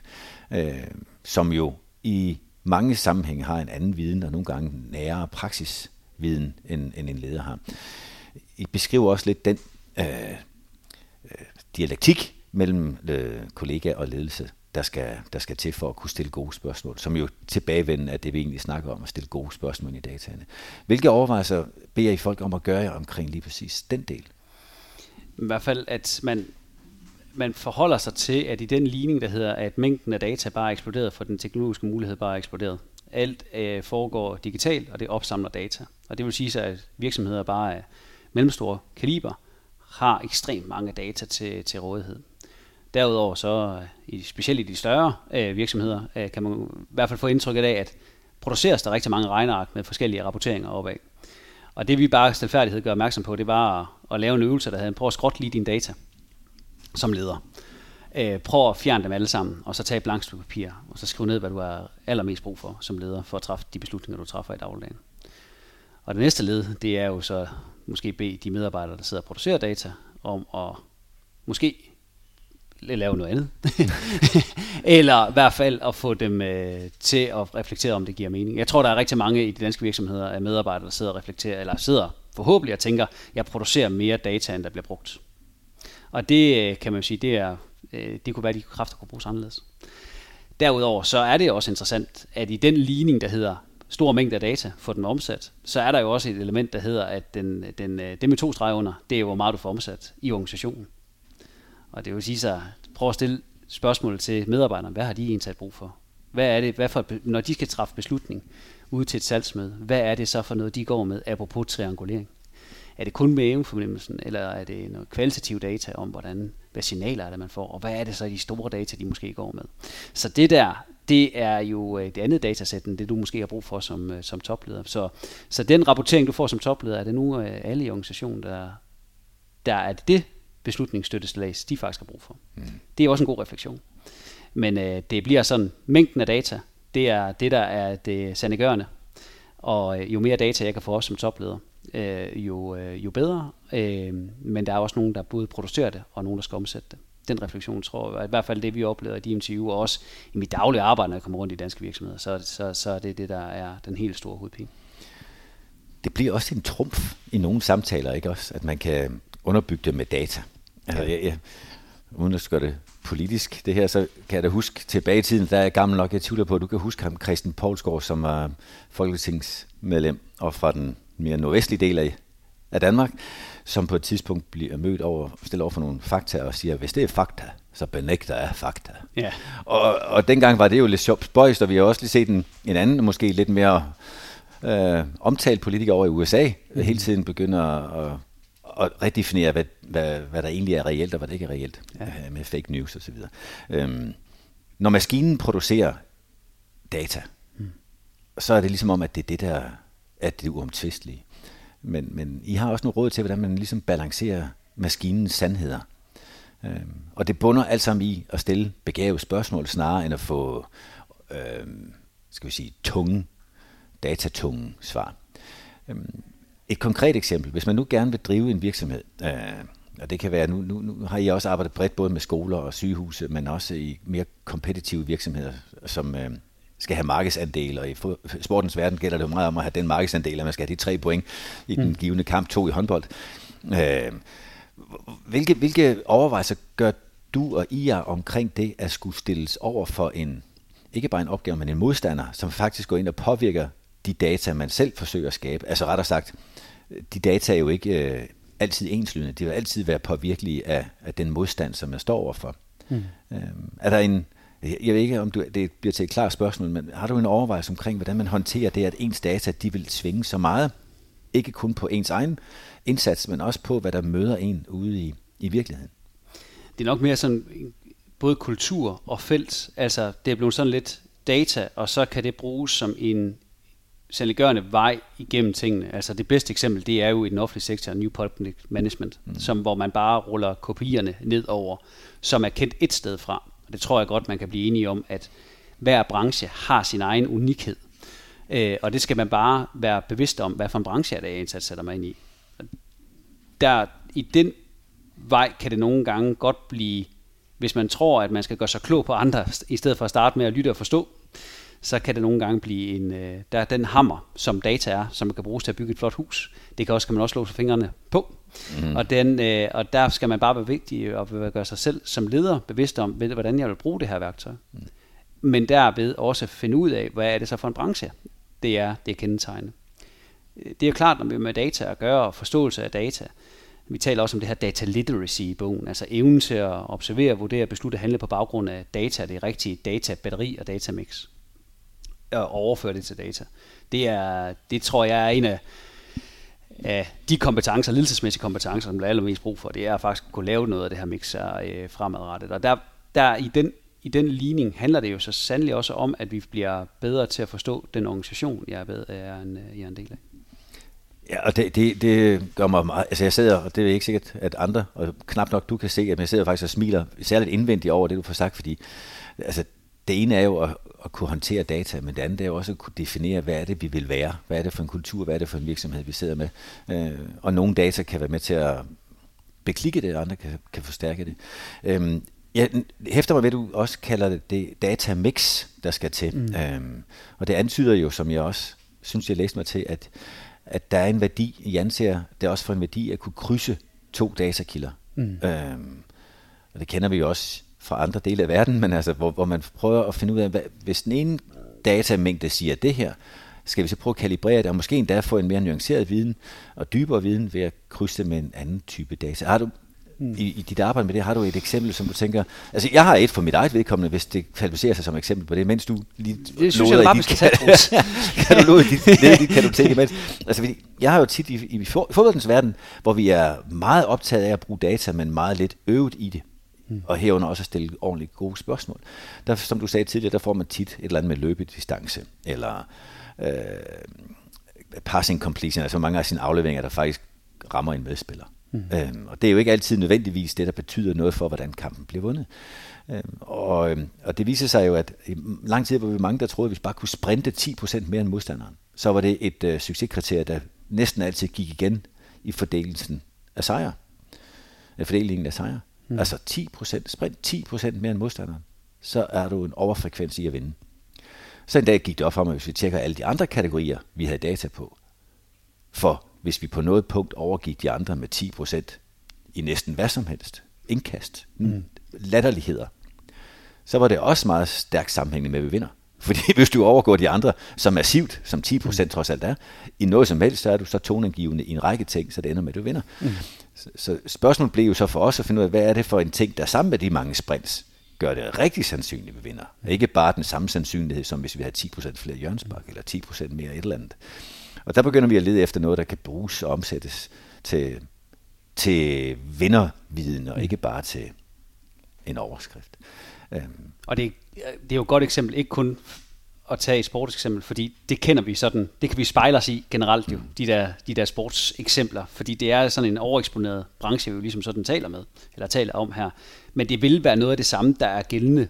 øh, som jo i mange sammenhænge har en anden viden, og nogle gange nærere praksisviden, end, end en leder har. I beskriver også lidt den øh, øh dialektik mellem øh, kollega og ledelse, der skal, der skal til for at kunne stille gode spørgsmål, som jo tilbagevendende er det, vi egentlig snakker om, at stille gode spørgsmål i dataene. Hvilke overvejelser beder I folk om at gøre omkring lige præcis den del? I hvert fald, at man, man forholder sig til, at i den ligning, der hedder, at mængden af data bare er eksploderet, for den teknologiske mulighed bare er eksploderet, Alt øh, foregår digitalt, og det opsamler data. Og det vil sige, at virksomheder bare af mellemstore kaliber har ekstremt mange data til, til rådighed. Derudover så, øh, i, specielt i de større øh, virksomheder, øh, kan man i hvert fald få indtrykket af, at produceres der rigtig mange regneark med forskellige rapporteringer opad. Og det vi bare stilfærdighed gør opmærksom på, det var at, at lave en øvelse, der havde prøv at skråtte lige dine data som leder. Øh, prøv at fjerne dem alle sammen, og så tag et blankt stykke papir, og så skriv ned, hvad du har allermest brug for som leder, for at træffe de beslutninger, du træffer i dagligdagen. Og det næste led, det er jo så måske bede de medarbejdere, der sidder og producerer data, om at måske lave noget andet. [LAUGHS] Eller i hvert fald at få dem øh, til at reflektere, om det giver mening. Jeg tror, der er rigtig mange i de danske virksomheder af medarbejdere, der sidder og reflekterer, eller sidder forhåbentlig og tænker, jeg producerer mere data, end der bliver brugt. Og det øh, kan man sige, det, er, øh, det kunne være, at de kræfter kunne bruges anderledes. Derudover så er det også interessant, at i den ligning, der hedder stor mængde af data, for den omsat, så er der jo også et element, der hedder, at den, den, øh, det med to streger under, det er jo, hvor meget du får omsat i organisationen. Og det vil sige sig, prøv at stille spørgsmål til medarbejderne, hvad har de egentlig brug for? Hvad er det, hvad for, når de skal træffe beslutning ude til et salgsmøde, hvad er det så for noget, de går med, apropos triangulering? Er det kun mavefornemmelsen, eller er det noget kvalitativ data om, hvordan, hvad signaler er det, man får, og hvad er det så de store data, de måske går med? Så det der, det er jo øh, det andet datasæt, end det du måske har brug for som, øh, som topleder. Så, så den rapportering, du får som topleder, er det nu øh, alle i organisationen, der, der er det beslutningsstøtteslags, de faktisk har brug for. Mm. Det er også en god refleksion. Men øh, det bliver sådan, mængden af data, det er det, der er det sandegørende. Og øh, jo mere data jeg kan få også som topleder, øh, jo, øh, jo bedre. Øh, men der er også nogen, der både producerer det, og nogen, der skal omsætte det. Den refleksion tror jeg, i hvert fald det, vi oplever i DMTU, og også i mit daglige arbejde, når jeg kommer rundt i danske virksomheder, så, så, så er det det, der er den helt store hovedpine. Det bliver også en trumf i nogle samtaler, ikke også? At man kan underbygge det med data. Altså, ja. jeg, uden at gøre det politisk, det her, så kan jeg da huske tilbage i tiden, der er jeg gammel nok, jeg tvivler på, at du kan huske ham, Christian Poulsgaard, som var folketingsmedlem, og fra den mere nordvestlige del af, af Danmark, som på et tidspunkt bliver mødt over, stillet over for nogle fakta og siger, hvis det er fakta, så benægter jeg fakta. Ja. Og, og dengang var det jo lidt sjovt spøjst, og vi har også lige set en, en anden, måske lidt mere øh, omtalt politiker over i USA, mm. hele tiden begynder at, at redefinere, hvad, hvad, hvad der egentlig er reelt, og hvad der ikke er reelt, ja. øh, med fake news osv. Øhm, når maskinen producerer data, mm. så er det ligesom om, at det er det, der at det er uomtvistelige. Men, men I har også nogle råd til, hvordan man ligesom balancerer maskinens sandheder. Øhm, og det bunder alt sammen i at stille begavede spørgsmål, snarere end at få, øhm, skal vi sige, tunge, datatunge svar. Øhm, et konkret eksempel, hvis man nu gerne vil drive en virksomhed, øh, og det kan være, nu, nu, nu har I også arbejdet bredt både med skoler og sygehuse, men også i mere kompetitive virksomheder, som, øh, skal have markedsandel, og i sportens verden gælder det jo meget om at have den markedsandel, at man skal have de tre point i den mm. givende kamp, to i håndbold. Øh, hvilke, hvilke overvejelser gør du og I omkring det at skulle stilles over for en, ikke bare en opgave, men en modstander, som faktisk går ind og påvirker de data, man selv forsøger at skabe? Altså rettere sagt, de data er jo ikke øh, altid enslydende. De vil altid være påvirkelige af, af den modstand, som man står overfor. Mm. Øh, er der en, jeg ved ikke, om du, det bliver til et klart spørgsmål, men har du en overvejelse omkring, hvordan man håndterer det, at ens data de vil svinge så meget? Ikke kun på ens egen indsats, men også på, hvad der møder en ude i, i virkeligheden. Det er nok mere sådan både kultur og felt. Altså, det er blevet sådan lidt data, og så kan det bruges som en saliggørende vej igennem tingene. Altså det bedste eksempel, det er jo i den offentlige sektor, New Public Management, mm. som, hvor man bare ruller kopierne ned over, som er kendt et sted fra. Og det tror jeg godt, man kan blive enige om, at hver branche har sin egen unikhed. Øh, og det skal man bare være bevidst om, hvad for en branche er det, jeg indsat sætter mig ind i. Der, I den vej kan det nogle gange godt blive, hvis man tror, at man skal gøre sig klog på andre, i stedet for at starte med at lytte og forstå, så kan det nogle gange blive en, øh, der er den hammer, som data er, som man kan bruges til at bygge et flot hus. Det kan også, kan man også slå fingrene på. Mm. Og, den, øh, og der skal man bare være vigtig og gøre sig selv som leder bevidst om, hvordan jeg vil bruge det her værktøj. Mm. Men derved også finde ud af, hvad er det så for en branche, det er, det er kendetegnende. Det er klart, når vi med data at gøre, og forståelse af data, vi taler også om det her data literacy i bogen, altså evnen til at observere, vurdere, beslutte, handle på baggrund af data, det rigtige data, batteri og datamix at overføre det til data. Det, er, det tror jeg er en af, af de kompetencer, ledelsesmæssige kompetencer, som der er allermest brug for. Det er faktisk at kunne lave noget af det her mixer øh, fremadrettet. Og der, der i den i den ligning handler det jo så sandelig også om, at vi bliver bedre til at forstå den organisation, jeg er, bedre, er, en, øh, jeg er en del af. Ja, og det, det, det gør mig meget... Altså jeg sidder, og det er ikke sikkert, at andre, og knap nok du kan se, at jeg sidder faktisk og smiler særligt indvendigt over det, du får sagt, fordi altså, det ene er jo at, at kunne håndtere data, men det andet er jo også at kunne definere, hvad er det, vi vil være? Hvad er det for en kultur? Hvad er det for en virksomhed, vi sidder med? Øh, og nogle data kan være med til at beklikke det, og andre kan, kan forstærke det. Øhm, jeg hæfter mig ved, at du også kalder det det data mix, der skal til. Mm. Øhm, og det antyder jo, som jeg også synes, jeg læste mig til, at, at der er en værdi, i anser det er også for en værdi at kunne krydse to datakilder. Mm. Øhm, og det kender vi jo også fra andre dele af verden, men altså, hvor, hvor man prøver at finde ud af, hvad, hvis den ene datamængde siger det her, skal vi så prøve at kalibrere det, og måske endda få en mere nuanceret viden og dybere viden ved at krydse det med en anden type data. Har du Mm. I, I dit arbejde med det, har du et eksempel, som du tænker... Altså, jeg har et for mit eget vedkommende, hvis det kvalificerer sig som eksempel på det, mens du lige det synes jeg bare, vi skal tage, [LAUGHS] Kan du dit, ned dit kartotek imens? Altså, jeg har jo tit i, i, i fodboldens verden, hvor vi er meget optaget af at bruge data, men meget lidt øvet i det. Mm. Og herunder også at stille ordentligt gode spørgsmål. Der, som du sagde tidligere, der får man tit et eller andet med løbedistance, eller øh, passing completion, altså mange af sine afleveringer, der faktisk rammer en medspiller. Mm. Øhm, og det er jo ikke altid nødvendigvis det, der betyder noget for, hvordan kampen bliver vundet. Øhm, og, øhm, og det viser sig jo, at i lang tid var vi mange, der troede, at hvis vi bare kunne sprinte 10% mere end modstanderen, så var det et øh, succeskriterie, der næsten altid gik igen i fordelelsen af sejre. Øh, fordelingen af sejre. Mm. Altså 10%, sprint 10% mere end modstanderen, så er du en overfrekvens i at vinde. Så en dag gik det op for mig, hvis vi tjekker alle de andre kategorier, vi havde data på, for hvis vi på noget punkt overgik de andre med 10% i næsten hvad som helst, indkast, mm. latterligheder, så var det også meget stærkt sammenhængende med, at vi vinder. Fordi [LAUGHS] hvis du overgår de andre så massivt, som 10% mm. trods alt er, i noget som helst, så er du så tonangivende i en række ting, så det ender med, at du vinder. Mm. Så, så spørgsmålet blev jo så for os at finde ud af, hvad er det for en ting, der sammen med de mange sprints, gør det rigtig sandsynligt, at vi vinder. Mm. Ikke bare den samme sandsynlighed, som hvis vi havde 10% flere hjørnsbak, eller 10% mere et eller andet. Og der begynder vi at lede efter noget, der kan bruges og omsættes til, til vinderviden, og ikke bare til en overskrift. Øhm. Og det, det er jo et godt eksempel, ikke kun at tage et sportseksempel, fordi det kender vi sådan, det kan vi spejle os i generelt jo, de der, de der sportseksempler, fordi det er sådan en overeksponeret branche, vi jo ligesom sådan taler med, eller taler om her. Men det vil være noget af det samme, der er gældende,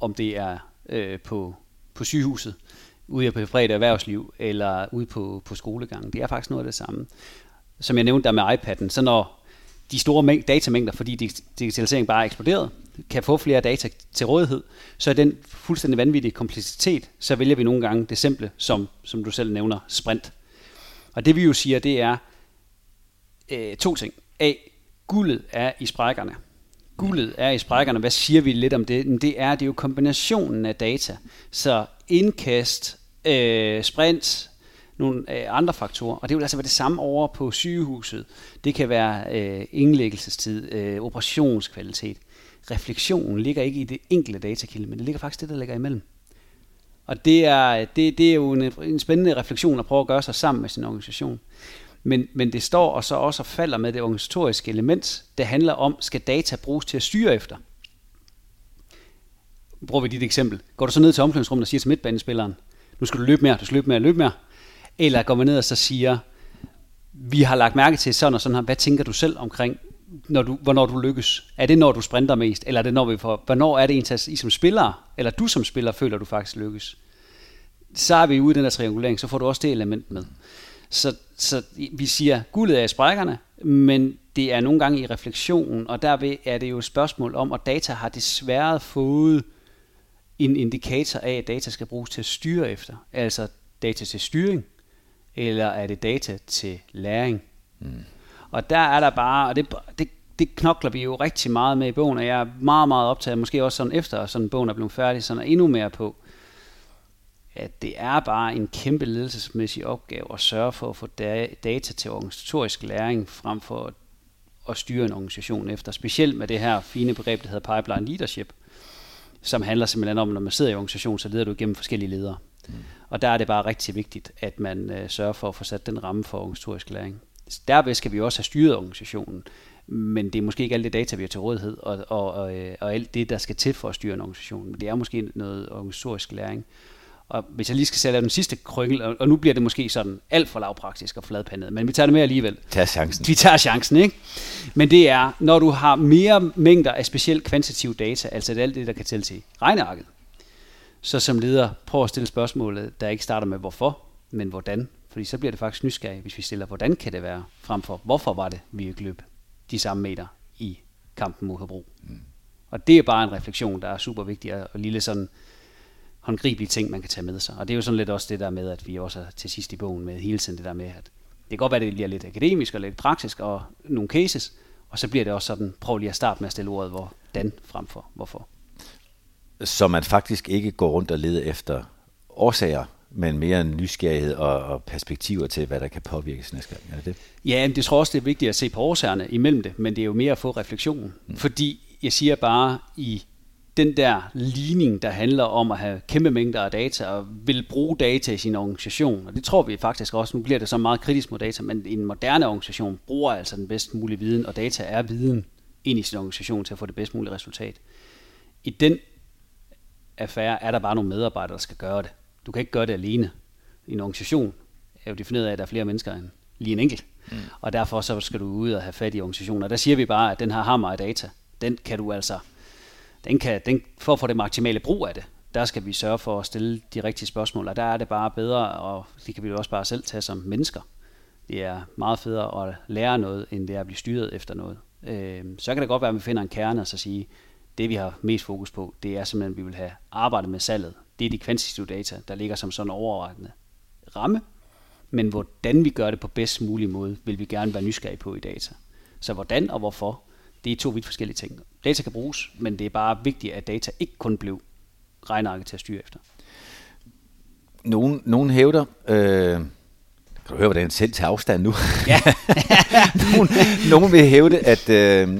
om det er øh, på, på sygehuset, ude på fredag erhvervsliv eller ude på, på skolegangen. Det er faktisk noget af det samme. Som jeg nævnte der med iPad'en, så når de store datamængder, fordi digitalisering bare er eksploderet, kan få flere data til rådighed, så er den fuldstændig vanvittige kompleksitet, så vælger vi nogle gange det simple, som, som du selv nævner, sprint. Og det vi jo siger, det er øh, to ting. A. Guldet er i sprækkerne. Guldet er i sprækkerne. Hvad siger vi lidt om det? Det er, det er jo kombinationen af data. Så indkast, øh, sprint, nogle øh, andre faktorer. Og det vil altså være det samme over på sygehuset. Det kan være øh, indlæggelsestid, øh, operationskvalitet. Refleksionen ligger ikke i det enkelte datakilde, men det ligger faktisk det, der ligger imellem. Og det er, det, det er jo en, en spændende refleksion at prøve at gøre sig sammen med sin organisation. Men, men det står og så også og falder med det organisatoriske element, det handler om, skal data bruges til at styre efter? Bruger vi dit eksempel. Går du så ned til omklædningsrummet og siger til midtbanespilleren, nu skal du løbe mere, du skal løbe mere, løbe mere. Eller går man ned og så siger, vi har lagt mærke til sådan og sådan her, hvad tænker du selv omkring, når du, hvornår du lykkes? Er det, når du sprinter mest, eller er det, når vi får, hvornår er det en, I som spiller, eller du som spiller, føler du faktisk lykkes? Så er vi ude i den der triangulering, så får du også det element med. Så, så vi siger, guldet er i sprækkerne, men det er nogle gange i refleksionen, og derved er det jo et spørgsmål om, og data har desværre fået en indikator af, at data skal bruges til at styre efter. Altså data til styring, eller er det data til læring? Mm. Og der er der bare, og det, det, det knokler vi jo rigtig meget med i bogen, og jeg er meget, meget optaget, måske også sådan efter sådan bogen er blevet færdig, sådan endnu mere på, at det er bare en kæmpe ledelsesmæssig opgave at sørge for at få data til organisatorisk læring, frem for at styre en organisation efter. Specielt med det her fine begreb, der hedder pipeline leadership, som handler simpelthen om, når man sidder i organisation, så leder du igennem forskellige ledere. Mm. Og der er det bare rigtig vigtigt, at man øh, sørger for at få sat den ramme for organisatorisk læring. Derved skal vi også have styret organisationen, men det er måske ikke alt det data, vi har til rådighed, og, og, og, øh, og alt det, der skal til for at styre en organisation. Men det er måske noget organisatorisk læring. Og hvis jeg lige skal sætte den sidste krøngel, og nu bliver det måske sådan alt for lavpraktisk og fladpandet, men vi tager det med alligevel. Tag chancen. Vi tager chancen, ikke? Men det er, når du har mere mængder af specielt kvantitativ data, altså det alt det, der kan tælle til regnearket, så som leder prøv at stille spørgsmålet, der ikke starter med hvorfor, men hvordan. Fordi så bliver det faktisk nysgerrig, hvis vi stiller, hvordan kan det være, frem for hvorfor var det, vi ikke løb de samme meter i kampen mod Hobro. Mm. Og det er bare en refleksion, der er super vigtig, og lille sådan håndgribelige ting, man kan tage med sig. Og det er jo sådan lidt også det der med, at vi også er til sidst i bogen med hele tiden det der med, at det kan godt være, at det bliver lidt akademisk og lidt praktisk og nogle cases, og så bliver det også sådan, prøv lige at starte med at stille ordet hvordan frem for hvorfor. Så man faktisk ikke går rundt og leder efter årsager, men mere en nysgerrighed og, og perspektiver til, hvad der kan påvirkes næste gang. Er det det? Ja, men det tror også, det er vigtigt at se på årsagerne imellem det, men det er jo mere at få refleksionen. Mm. Fordi jeg siger bare, i den der ligning, der handler om at have kæmpe mængder af data og vil bruge data i sin organisation. Og det tror vi faktisk også. Nu bliver det så meget kritisk mod data, men en moderne organisation bruger altså den bedst mulige viden, og data er viden ind i sin organisation til at få det bedst mulige resultat. I den affære er der bare nogle medarbejdere, der skal gøre det. Du kan ikke gøre det alene. I en organisation er jo defineret af, at der er flere mennesker end lige en enkelt. Mm. Og derfor så skal du ud og have fat i organisationer. Der siger vi bare, at den her hammer af data, den kan du altså den kan, den, for at få det maksimale brug af det, der skal vi sørge for at stille de rigtige spørgsmål, og der er det bare bedre, og det kan vi jo også bare selv tage som mennesker. Det er meget federe at lære noget, end det er at blive styret efter noget. Øh, så kan det godt være, at vi finder en kerne og så sige, det vi har mest fokus på, det er simpelthen, at vi vil have arbejdet med salget. Det er de kvantitative data, der ligger som sådan overordnet ramme, men hvordan vi gør det på bedst mulig måde, vil vi gerne være nysgerrige på i data. Så hvordan og hvorfor, det er to vidt forskellige ting. Data kan bruges, men det er bare vigtigt, at data ikke kun blev regnearket til at styre efter. Nogen, nogen hævder, øh, kan du høre, hvordan jeg selv tager afstand nu? Ja. [LAUGHS] nogen, nogen vil hævde, at øh,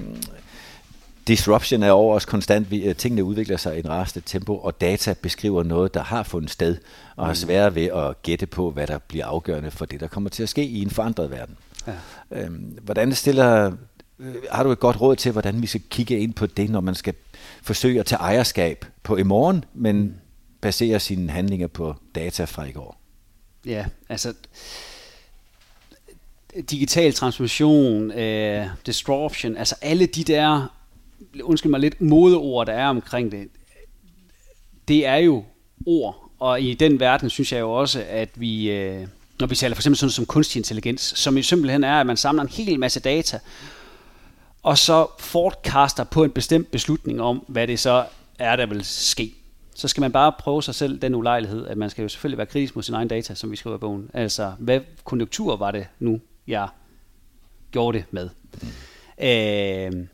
disruption er over os konstant. Vi, øh, tingene udvikler sig i en raste tempo, og data beskriver noget, der har fundet sted, og mm. har svært ved at gætte på, hvad der bliver afgørende for det, der kommer til at ske i en forandret verden. Ja. Øh, hvordan stiller Øh, har du et godt råd til, hvordan vi skal kigge ind på det, når man skal forsøge at tage ejerskab på i morgen, men basere sine handlinger på data fra i går? Ja, altså digital transformation, uh, disruption, altså alle de der, undskyld mig lidt, modeord, der er omkring det, det er jo ord, og i den verden synes jeg jo også, at vi, øh, når vi taler for eksempel sådan som kunstig intelligens, som jo simpelthen er, at man samler en hel masse data, og så forecaster på en bestemt beslutning om, hvad det så er, der vil ske. Så skal man bare prøve sig selv den ulejlighed, at man skal jo selvfølgelig være kritisk mod sin egen data, som vi skriver i bogen. Altså, hvad konjunktur var det nu, jeg gjorde det med? Mm. Øh,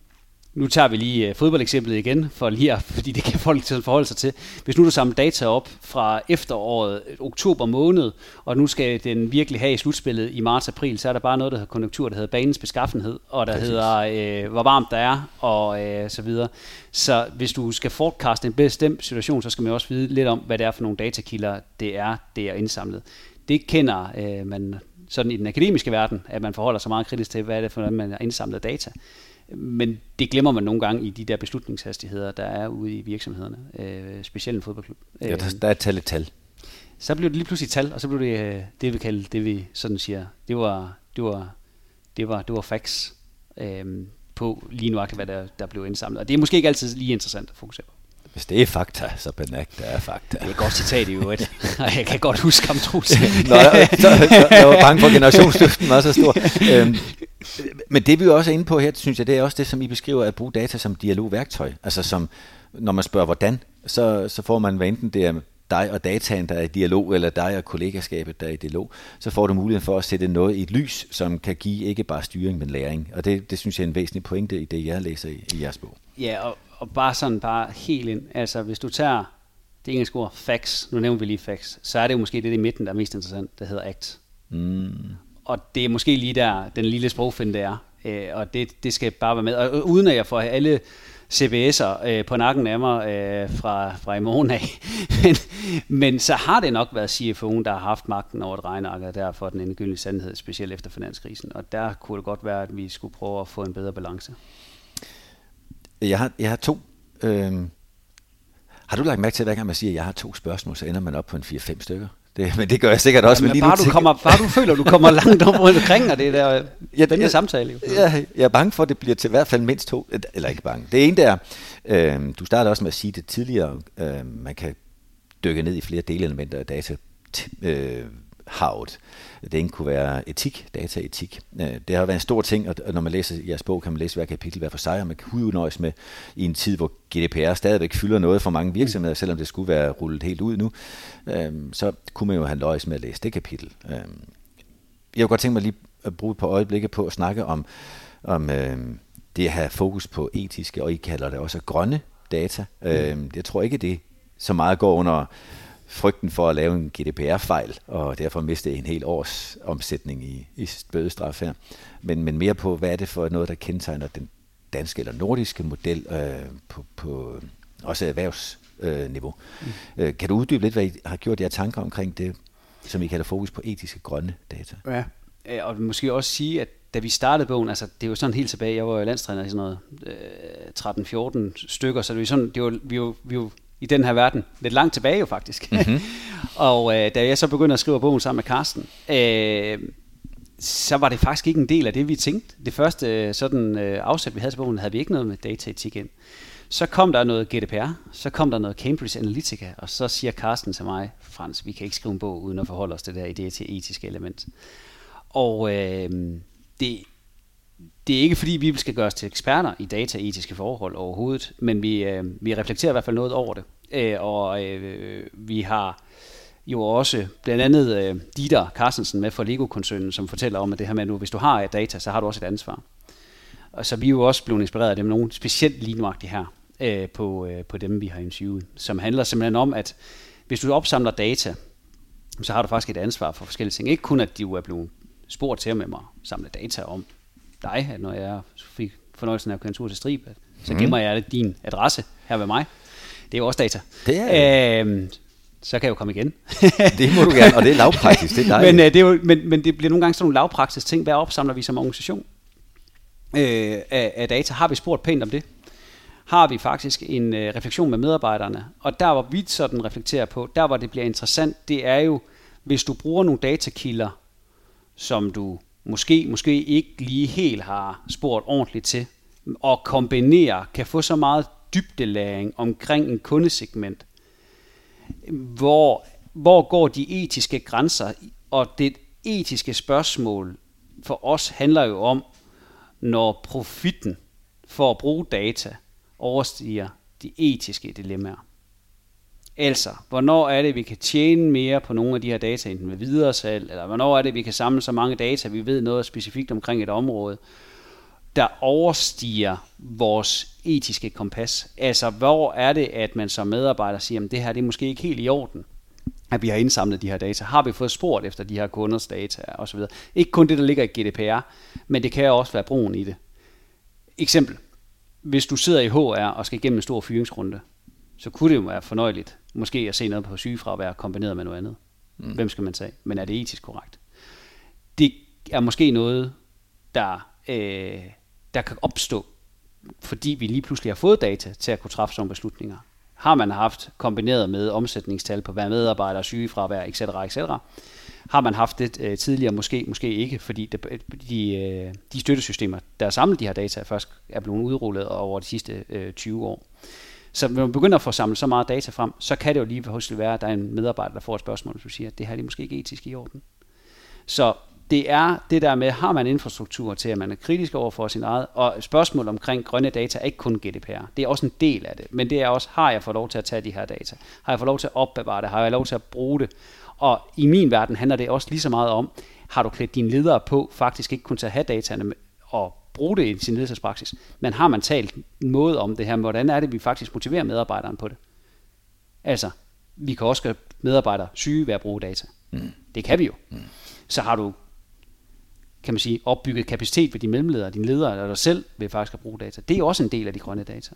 nu tager vi lige uh, fodboldeksemplet igen, for lige at, fordi det kan folk forholde sig til. Hvis nu du samler data op fra efteråret, oktober måned, og nu skal den virkelig have i slutspillet i marts-april, så er der bare noget, der hedder konjunktur, der hedder banens beskaffenhed, og der Præcis. hedder, uh, hvor varmt der er, og uh, så videre. Så hvis du skal forecaste en bestemt situation, så skal man også vide lidt om, hvad det er for nogle datakilder, det er, det er indsamlet. Det kender uh, man sådan i den akademiske verden, at man forholder sig meget kritisk til, hvad er det for, noget, man har indsamlet data. Men det glemmer man nogle gange i de der beslutningshastigheder, der er ude i virksomhederne, øh, specielt en fodboldklub. Ja, der, der er tal et tal. Så blev det lige pludselig tal, og så blev det øh, det, vi kalder, det vi sådan siger, det var, det var, det var, det var facts øh, på lige nu, hvad der, der blev indsamlet. Og det er måske ikke altid lige interessant at fokusere på. Hvis det er fakta, så benægter er fakta. Det er et godt citat i øvrigt. [LAUGHS] [LAUGHS] jeg kan godt huske ham, Troels. Nå, så, så, jeg var bange for, at generationsdøften var så stor. Øhm, men det vi også er inde på her, synes jeg, det er også det, som I beskriver, at bruge data som dialogværktøj. Altså som, når man spørger hvordan, så, så får man, hvad enten det er dig og dataen, der er i dialog, eller dig og kollegaskabet, der er i dialog, så får du muligheden for at sætte noget i et lys, som kan give ikke bare styring, men læring. Og det, det synes jeg er en væsentlig pointe i det, jeg læser i, i jeres bog. Ja, og, og bare sådan bare helt ind. Altså, hvis du tager det engelske ord facts, nu nævner vi lige facts, så er det jo måske det i midten, der er mest interessant, der hedder act. Mm. Og det er måske lige der, den lille sprogfinde er. Øh, og det, det skal bare være med. Og uden at jeg får alle CBS'er øh, på nakken af mig øh, fra, fra i morgen af. [LAUGHS] men, men så har det nok været CFO'en, der har haft magten over et regneark, og derfor den endegyldige sandhed, specielt efter finanskrisen. Og der kunne det godt være, at vi skulle prøve at få en bedre balance. Jeg har, jeg har to... Øh, har du lagt mærke til, at hver gang man siger, at jeg har to spørgsmål, så ender man op på en 4-5 stykker? Det, men det gør jeg sikkert også. Ja, men, men bare, du kommer, bare du føler, du kommer langt op rundt omkring, og det er der [LAUGHS] ja, den samtale. Jo. Ja, jeg er bange for, at det bliver til i hvert fald mindst to, eller ikke bange. Det ene der, øh, du startede også med at sige det tidligere, øh, man kan dykke ned i flere delelementer af data, øh, havet. Det ene kunne være etik, dataetik. Øh, det har været en stor ting, og når man læser jeres bog, kan man læse hver kapitel hver for sig, og man kan udnøjes med i en tid, hvor GDPR stadigvæk fylder noget for mange virksomheder, selvom det skulle være rullet helt ud nu, øhm, så kunne man jo have løjes med at læse det kapitel. Øhm, jeg kunne godt tænke mig lige at bruge et par øjeblikke på at snakke om, om det at have fokus på etiske, og I kalder det også grønne data. Mm. Jeg tror ikke, det så meget går under frygten for at lave en GDPR-fejl, og derfor miste en hel års omsætning i, i bødestraf her. Men, men mere på, hvad er det for noget, der kendetegner den danske eller nordiske model øh, på, på også erhvervsniveau. Øh, mm. øh, kan du uddybe lidt, hvad I har gjort jer tanker omkring det, som I kalder fokus på etiske grønne data? Ja, og måske også sige, at da vi startede bogen, altså det er jo sådan helt tilbage, jeg var jo landstræner i sådan noget øh, 13-14 stykker, så det var sådan, det var, vi, var, vi var i den her verden. Lidt langt tilbage jo faktisk. Mm-hmm. [LAUGHS] og øh, da jeg så begyndte at skrive bogen sammen med Carsten, øh, så var det faktisk ikke en del af det, vi tænkte. Det første øh, sådan øh, afsæt, vi havde til bogen, havde vi ikke noget med dataetik ind. Så kom der noget GDPR, så kom der noget Cambridge Analytica, og så siger Carsten til mig, Frans, vi kan ikke skrive en bog uden at forholde os til det der idé til etiske element. Og øh, det, det er ikke fordi, vi skal gøre os til eksperter i dataetiske forhold overhovedet, men vi, øh, vi reflekterer i hvert fald noget over det. Øh, og øh, vi har jo også blandt andet øh, Dieter Carstensen med fra Lego-koncernen, som fortæller om, at det her med, at nu, hvis du har data, så har du også et ansvar. Og så vi er jo også blevet inspireret af dem, nogle specielt lige her, øh, på, øh, på dem, vi har interviewet, som handler simpelthen om, at hvis du opsamler data, så har du faktisk et ansvar for forskellige ting. Ikke kun, at de er blevet spurgt til med mig samle data om dig, at når jeg fik fornøjelsen af at køre en tur til Strib, så mhm. gemmer jeg din adresse her ved mig. Det er jo også data. Det er øhm, så kan jeg jo komme igen. [LAUGHS] det må du gerne, og det er lavpraktisk, det er men, øh, det er jo, men, men det bliver nogle gange sådan nogle lavpraktisk ting. Hvad opsamler vi som organisation øh, af, af data? Har vi spurgt pænt om det? Har vi faktisk en øh, refleksion med medarbejderne? Og der, hvor vi sådan reflekterer på, der hvor det bliver interessant, det er jo, hvis du bruger nogle datakilder, som du måske, måske ikke lige helt har spurgt ordentligt til, og kombinere, kan få så meget dybdelæring omkring en kundesegment, hvor, hvor går de etiske grænser, og det etiske spørgsmål for os handler jo om, når profitten for at bruge data overstiger de etiske dilemmaer. Altså, hvornår er det, vi kan tjene mere på nogle af de her data, enten med videre salg, eller hvornår er det, vi kan samle så mange data, vi ved noget specifikt omkring et område, der overstiger vores etiske kompas. Altså, hvor er det, at man som medarbejder siger, at det her det er måske ikke helt i orden, at vi har indsamlet de her data. Har vi fået spurgt efter de her kunders data osv. Ikke kun det, der ligger i GDPR, men det kan også være brugen i det. Eksempel. Hvis du sidder i HR og skal igennem en stor fyringsrunde, så kunne det jo være fornøjeligt måske at se noget på sygefravær kombineret med noget andet. Mm. Hvem skal man tage? Men er det etisk korrekt? Det er måske noget, der, øh, der kan opstå, fordi vi lige pludselig har fået data til at kunne træffe sådan beslutninger. Har man haft kombineret med omsætningstal på hver medarbejder, sygefravær, etc., etc., har man haft det øh, tidligere? Måske, måske ikke, fordi det, de, øh, de støttesystemer, der samlet de her data, først er blevet udrullet over de sidste øh, 20 år. Så når man begynder at få samlet så meget data frem, så kan det jo lige pludselig være, at der er en medarbejder, der får et spørgsmål, som siger, at det her er måske ikke etisk i orden. Så det er det der med, har man infrastruktur til, at man er kritisk over for sin eget, og spørgsmål omkring grønne data er ikke kun GDPR, det er også en del af det, men det er også, har jeg fået lov til at tage de her data? Har jeg fået lov til at opbevare det? Har jeg lov til at bruge det? Og i min verden handler det også lige så meget om, har du klædt dine ledere på faktisk ikke kun til at have dataene og bruge det i sin ledelsespraksis, men har man talt noget om det her, hvordan er det, vi faktisk motiverer medarbejderen på det? Altså, vi kan også gøre medarbejdere syge ved at bruge data. Mm. Det kan vi jo. Mm. Så har du kan man sige, opbygget kapacitet ved de mellemledere, dine ledere eller dig selv ved faktisk at bruge data. Det er også en del af de grønne data.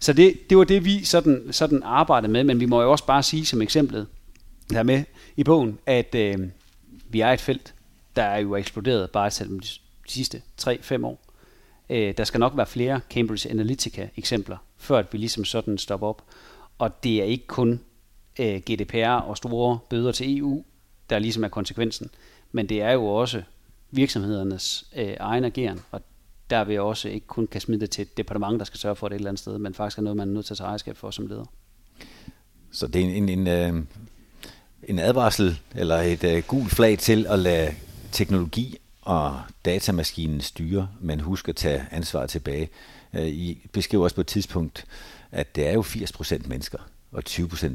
Så det, det var det, vi sådan, sådan arbejdede med, men vi må jo også bare sige som eksemplet, der med i bogen, at øh, vi er et felt, der er jo eksploderet bare de sidste 3-5 år. Øh, der skal nok være flere Cambridge Analytica eksempler, før at vi ligesom sådan stopper op. Og det er ikke kun øh, GDPR og store bøder til EU, der ligesom er konsekvensen, men det er jo også virksomhedernes øh, egen ageren, og der vil jeg også ikke kun kan smide det til et departement, der skal sørge for det et eller andet sted, men faktisk er noget, man er nødt til at tage ejerskab for som leder. Så det er en, en, en, øh, en advarsel eller et uh, gult flag til at lade teknologi og datamaskinen styre, men husk at tage ansvaret tilbage. Øh, I beskriver også på et tidspunkt, at det er jo 80% mennesker og 20%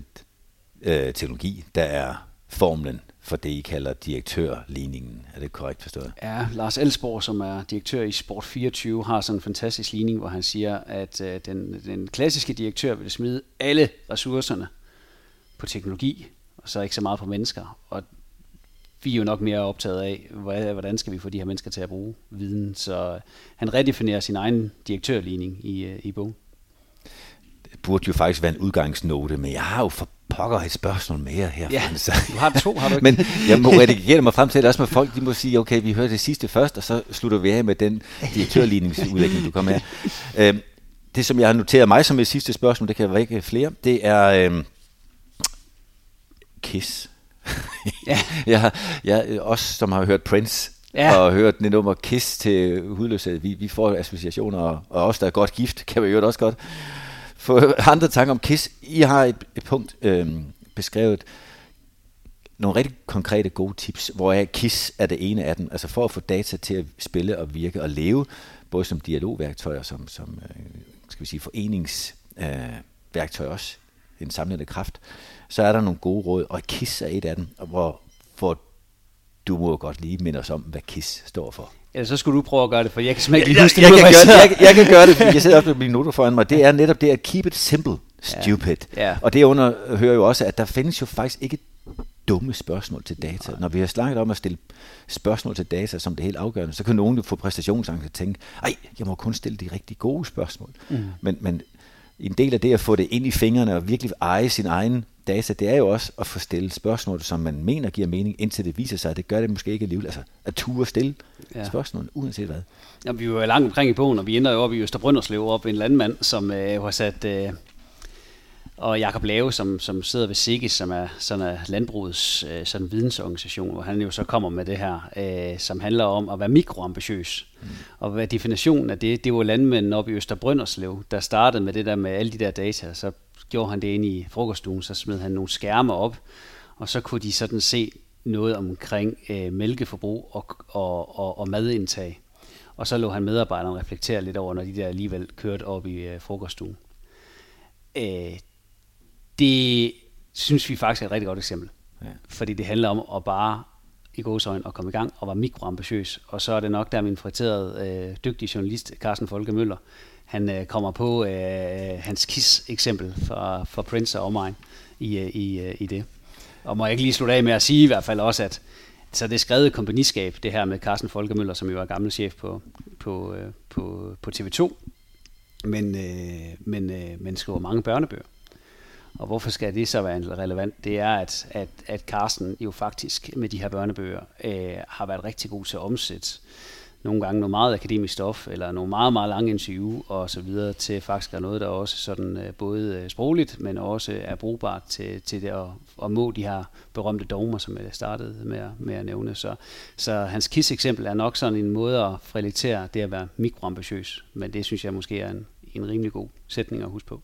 øh, teknologi, der er formlen for det, I kalder direktørligningen. Er det korrekt forstået? Ja, Lars Elsborg, som er direktør i Sport 24, har sådan en fantastisk ligning, hvor han siger, at øh, den, den klassiske direktør vil smide alle ressourcerne på teknologi, og så ikke så meget på mennesker. Og vi er jo nok mere optaget af, hvordan skal vi få de her mennesker til at bruge viden. Så han redefinerer sin egen direktørligning i, øh, i bogen. Det burde jo faktisk være en udgangsnote, men jeg har jo for pokker et spørgsmål mere her. Ja, så. du har to, har du ikke? [LAUGHS] Men jeg må redigere mig frem til det også med folk, de må sige, okay, vi hører det sidste først, og så slutter vi af med den direktørligningsudlægning, du kommer med. [LAUGHS] Øhm, det, som jeg har noteret mig som et sidste spørgsmål, det kan være ikke flere, det er øhm, Kiss. Ja. [LAUGHS] jeg, jeg, også som har hørt Prince, ja. og hørt det nummer Kiss til hudløshed, vi, vi får associationer, og, og os, der er godt gift, kan vi jo også godt få andre tanker om KISS. I har et, et punkt øh, beskrevet, nogle rigtig konkrete gode tips, hvor er KISS er det ene af dem, altså for at få data til at spille og virke og leve, både som dialogværktøjer, som, som øh, skal vi sige, foreningsværktøj øh, også, en samlende kraft, så er der nogle gode råd, og KISS er et af dem, hvor, hvor du må godt lige minde os om, hvad KISS står for. Ja, så skulle du prøve at gøre det, for jeg kan simpelthen ikke huske det. Jeg, jeg, kan gøre det, jeg, jeg kan gøre det, fordi jeg sidder [LAUGHS] også med mine noter foran mig. Det er netop det at keep it simple, stupid. Ja. Ja. Og det under hører jo også, at der findes jo faktisk ikke dumme spørgsmål til data. Når vi har snakket om at stille spørgsmål til data som det helt afgørende, så kan nogen jo få præstationsangst og tænke, ej, jeg må kun stille de rigtig gode spørgsmål. Mm. Men, men en del af det at få det ind i fingrene og virkelig eje sin egen data, det er jo også at få stillet spørgsmål, som man mener giver mening, indtil det viser sig, at det gør det måske ikke alligevel. Altså at ture stille ja. spørgsmål, uanset hvad. Ja, vi var langt omkring i bogen, og vi ender jo op i Østerbrønderslev, op en landmand, som øh, har sat... Øh, og Jakob Lave, som, som sidder ved SIGIS, som er sådan er landbrugets øh, sådan vidensorganisation, hvor han jo så kommer med det her, øh, som handler om at være mikroambitiøs. Mm. Og hvad definitionen af det, det var landmændene op i Østerbrønderslev, der startede med det der med alle de der data, så gjorde han det ind i frokoststuen, så smed han nogle skærme op, og så kunne de sådan se noget omkring øh, mælkeforbrug og, og, og, og madindtag. Og så lå han medarbejderen reflektere lidt over, når de der alligevel kørte op i øh, frokoststuen. Øh, det synes vi faktisk er et rigtig godt eksempel. Ja. Fordi det handler om at bare i gåsøjne at komme i gang og være mikroambitiøs. Og så er det nok der min friterede, øh, dygtige journalist, Carsten Folke Møller, han øh, kommer på øh, øh hans KISS-eksempel for, for Prince og omegn i, øh, i, øh, i det. Og må jeg ikke lige slutte af med at sige i hvert fald også, at så det skrevet kompagniskab, det her med Carsten Folkemøller, som jo er gammel chef på, på, på, på TV2, men, øh, men, øh, men skriver mange børnebøger. Og hvorfor skal det så være relevant? Det er, at, at, at Carsten jo faktisk med de her børnebøger øh, har været rigtig god til at omsætte nogle gange noget meget akademisk stof, eller nogle meget, meget lange interview og så videre, til faktisk er noget, der også sådan øh, både øh, sprogligt, men også er brugbart til, til det at, at må de her berømte dogmer, som jeg startede med, med at nævne. Så, så hans KISS-eksempel er nok sådan en måde at freletere det at være mikroambitiøs, men det synes jeg måske er en, en rimelig god sætning at huske på.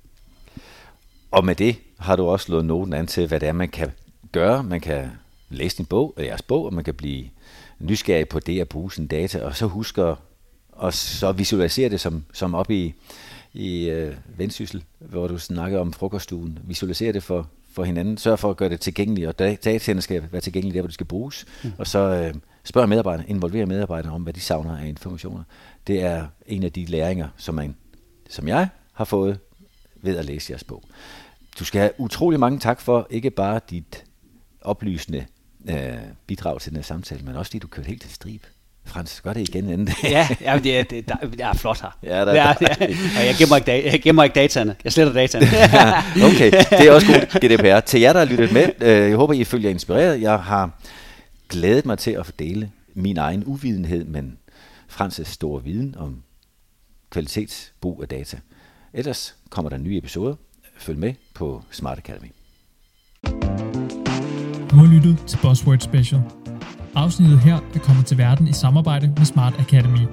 Og med det har du også slået noten an til, hvad det er, man kan gøre. Man kan læse din bog, eller jeres bog, og man kan blive nysgerrig på det at bruge sin data, og så husker og så visualisere det som, som op i, i øh, Vendsyssel, hvor du snakker om frokoststuen. Visualisere det for, for hinanden. Sørg for at gøre det tilgængeligt, og dataene skal være tilgængelige der, hvor det skal bruges. Mm. Og så øh, spørg medarbejderne, involvere medarbejderne om, hvad de savner af informationer. Det er en af de læringer, som, man, som jeg har fået ved at læse jeres bog. Du skal have utrolig mange tak for ikke bare dit oplysende øh, bidrag til den her samtale, men også fordi du kørte helt til strib. Frans, gør det igen inden det. ja, ja det, er, det, der, er flot her. Ja, der, er, er, ja, jeg, gemmer ikke, da- jeg gemmer ikke dataene. Jeg sletter dataene. [LAUGHS] okay, det er også godt GDPR. Til jer, der har lyttet med, øh, jeg håber, I følger inspireret. Jeg har glædet mig til at fordele min egen uvidenhed, men Frans' store viden om kvalitetsbrug af data. Ellers kommer der nye episoder. Følg med på Smart Academy. Du har lyttet til Buzzword Special. Afsnittet her er kommet til verden i samarbejde med Smart Academy.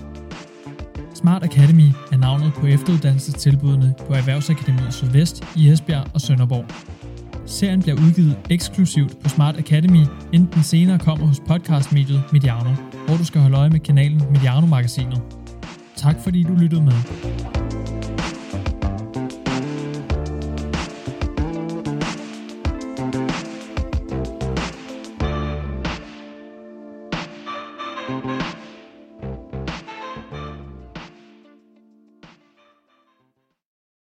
Smart Academy er navnet på efteruddannelsestilbudene på Erhvervsakademiet Sydvest i Esbjerg og Sønderborg. Serien bliver udgivet eksklusivt på Smart Academy, inden den senere kommer hos podcastmediet Mediano, hvor du skal holde øje med kanalen Mediano-magasinet. Tak fordi du lyttede med.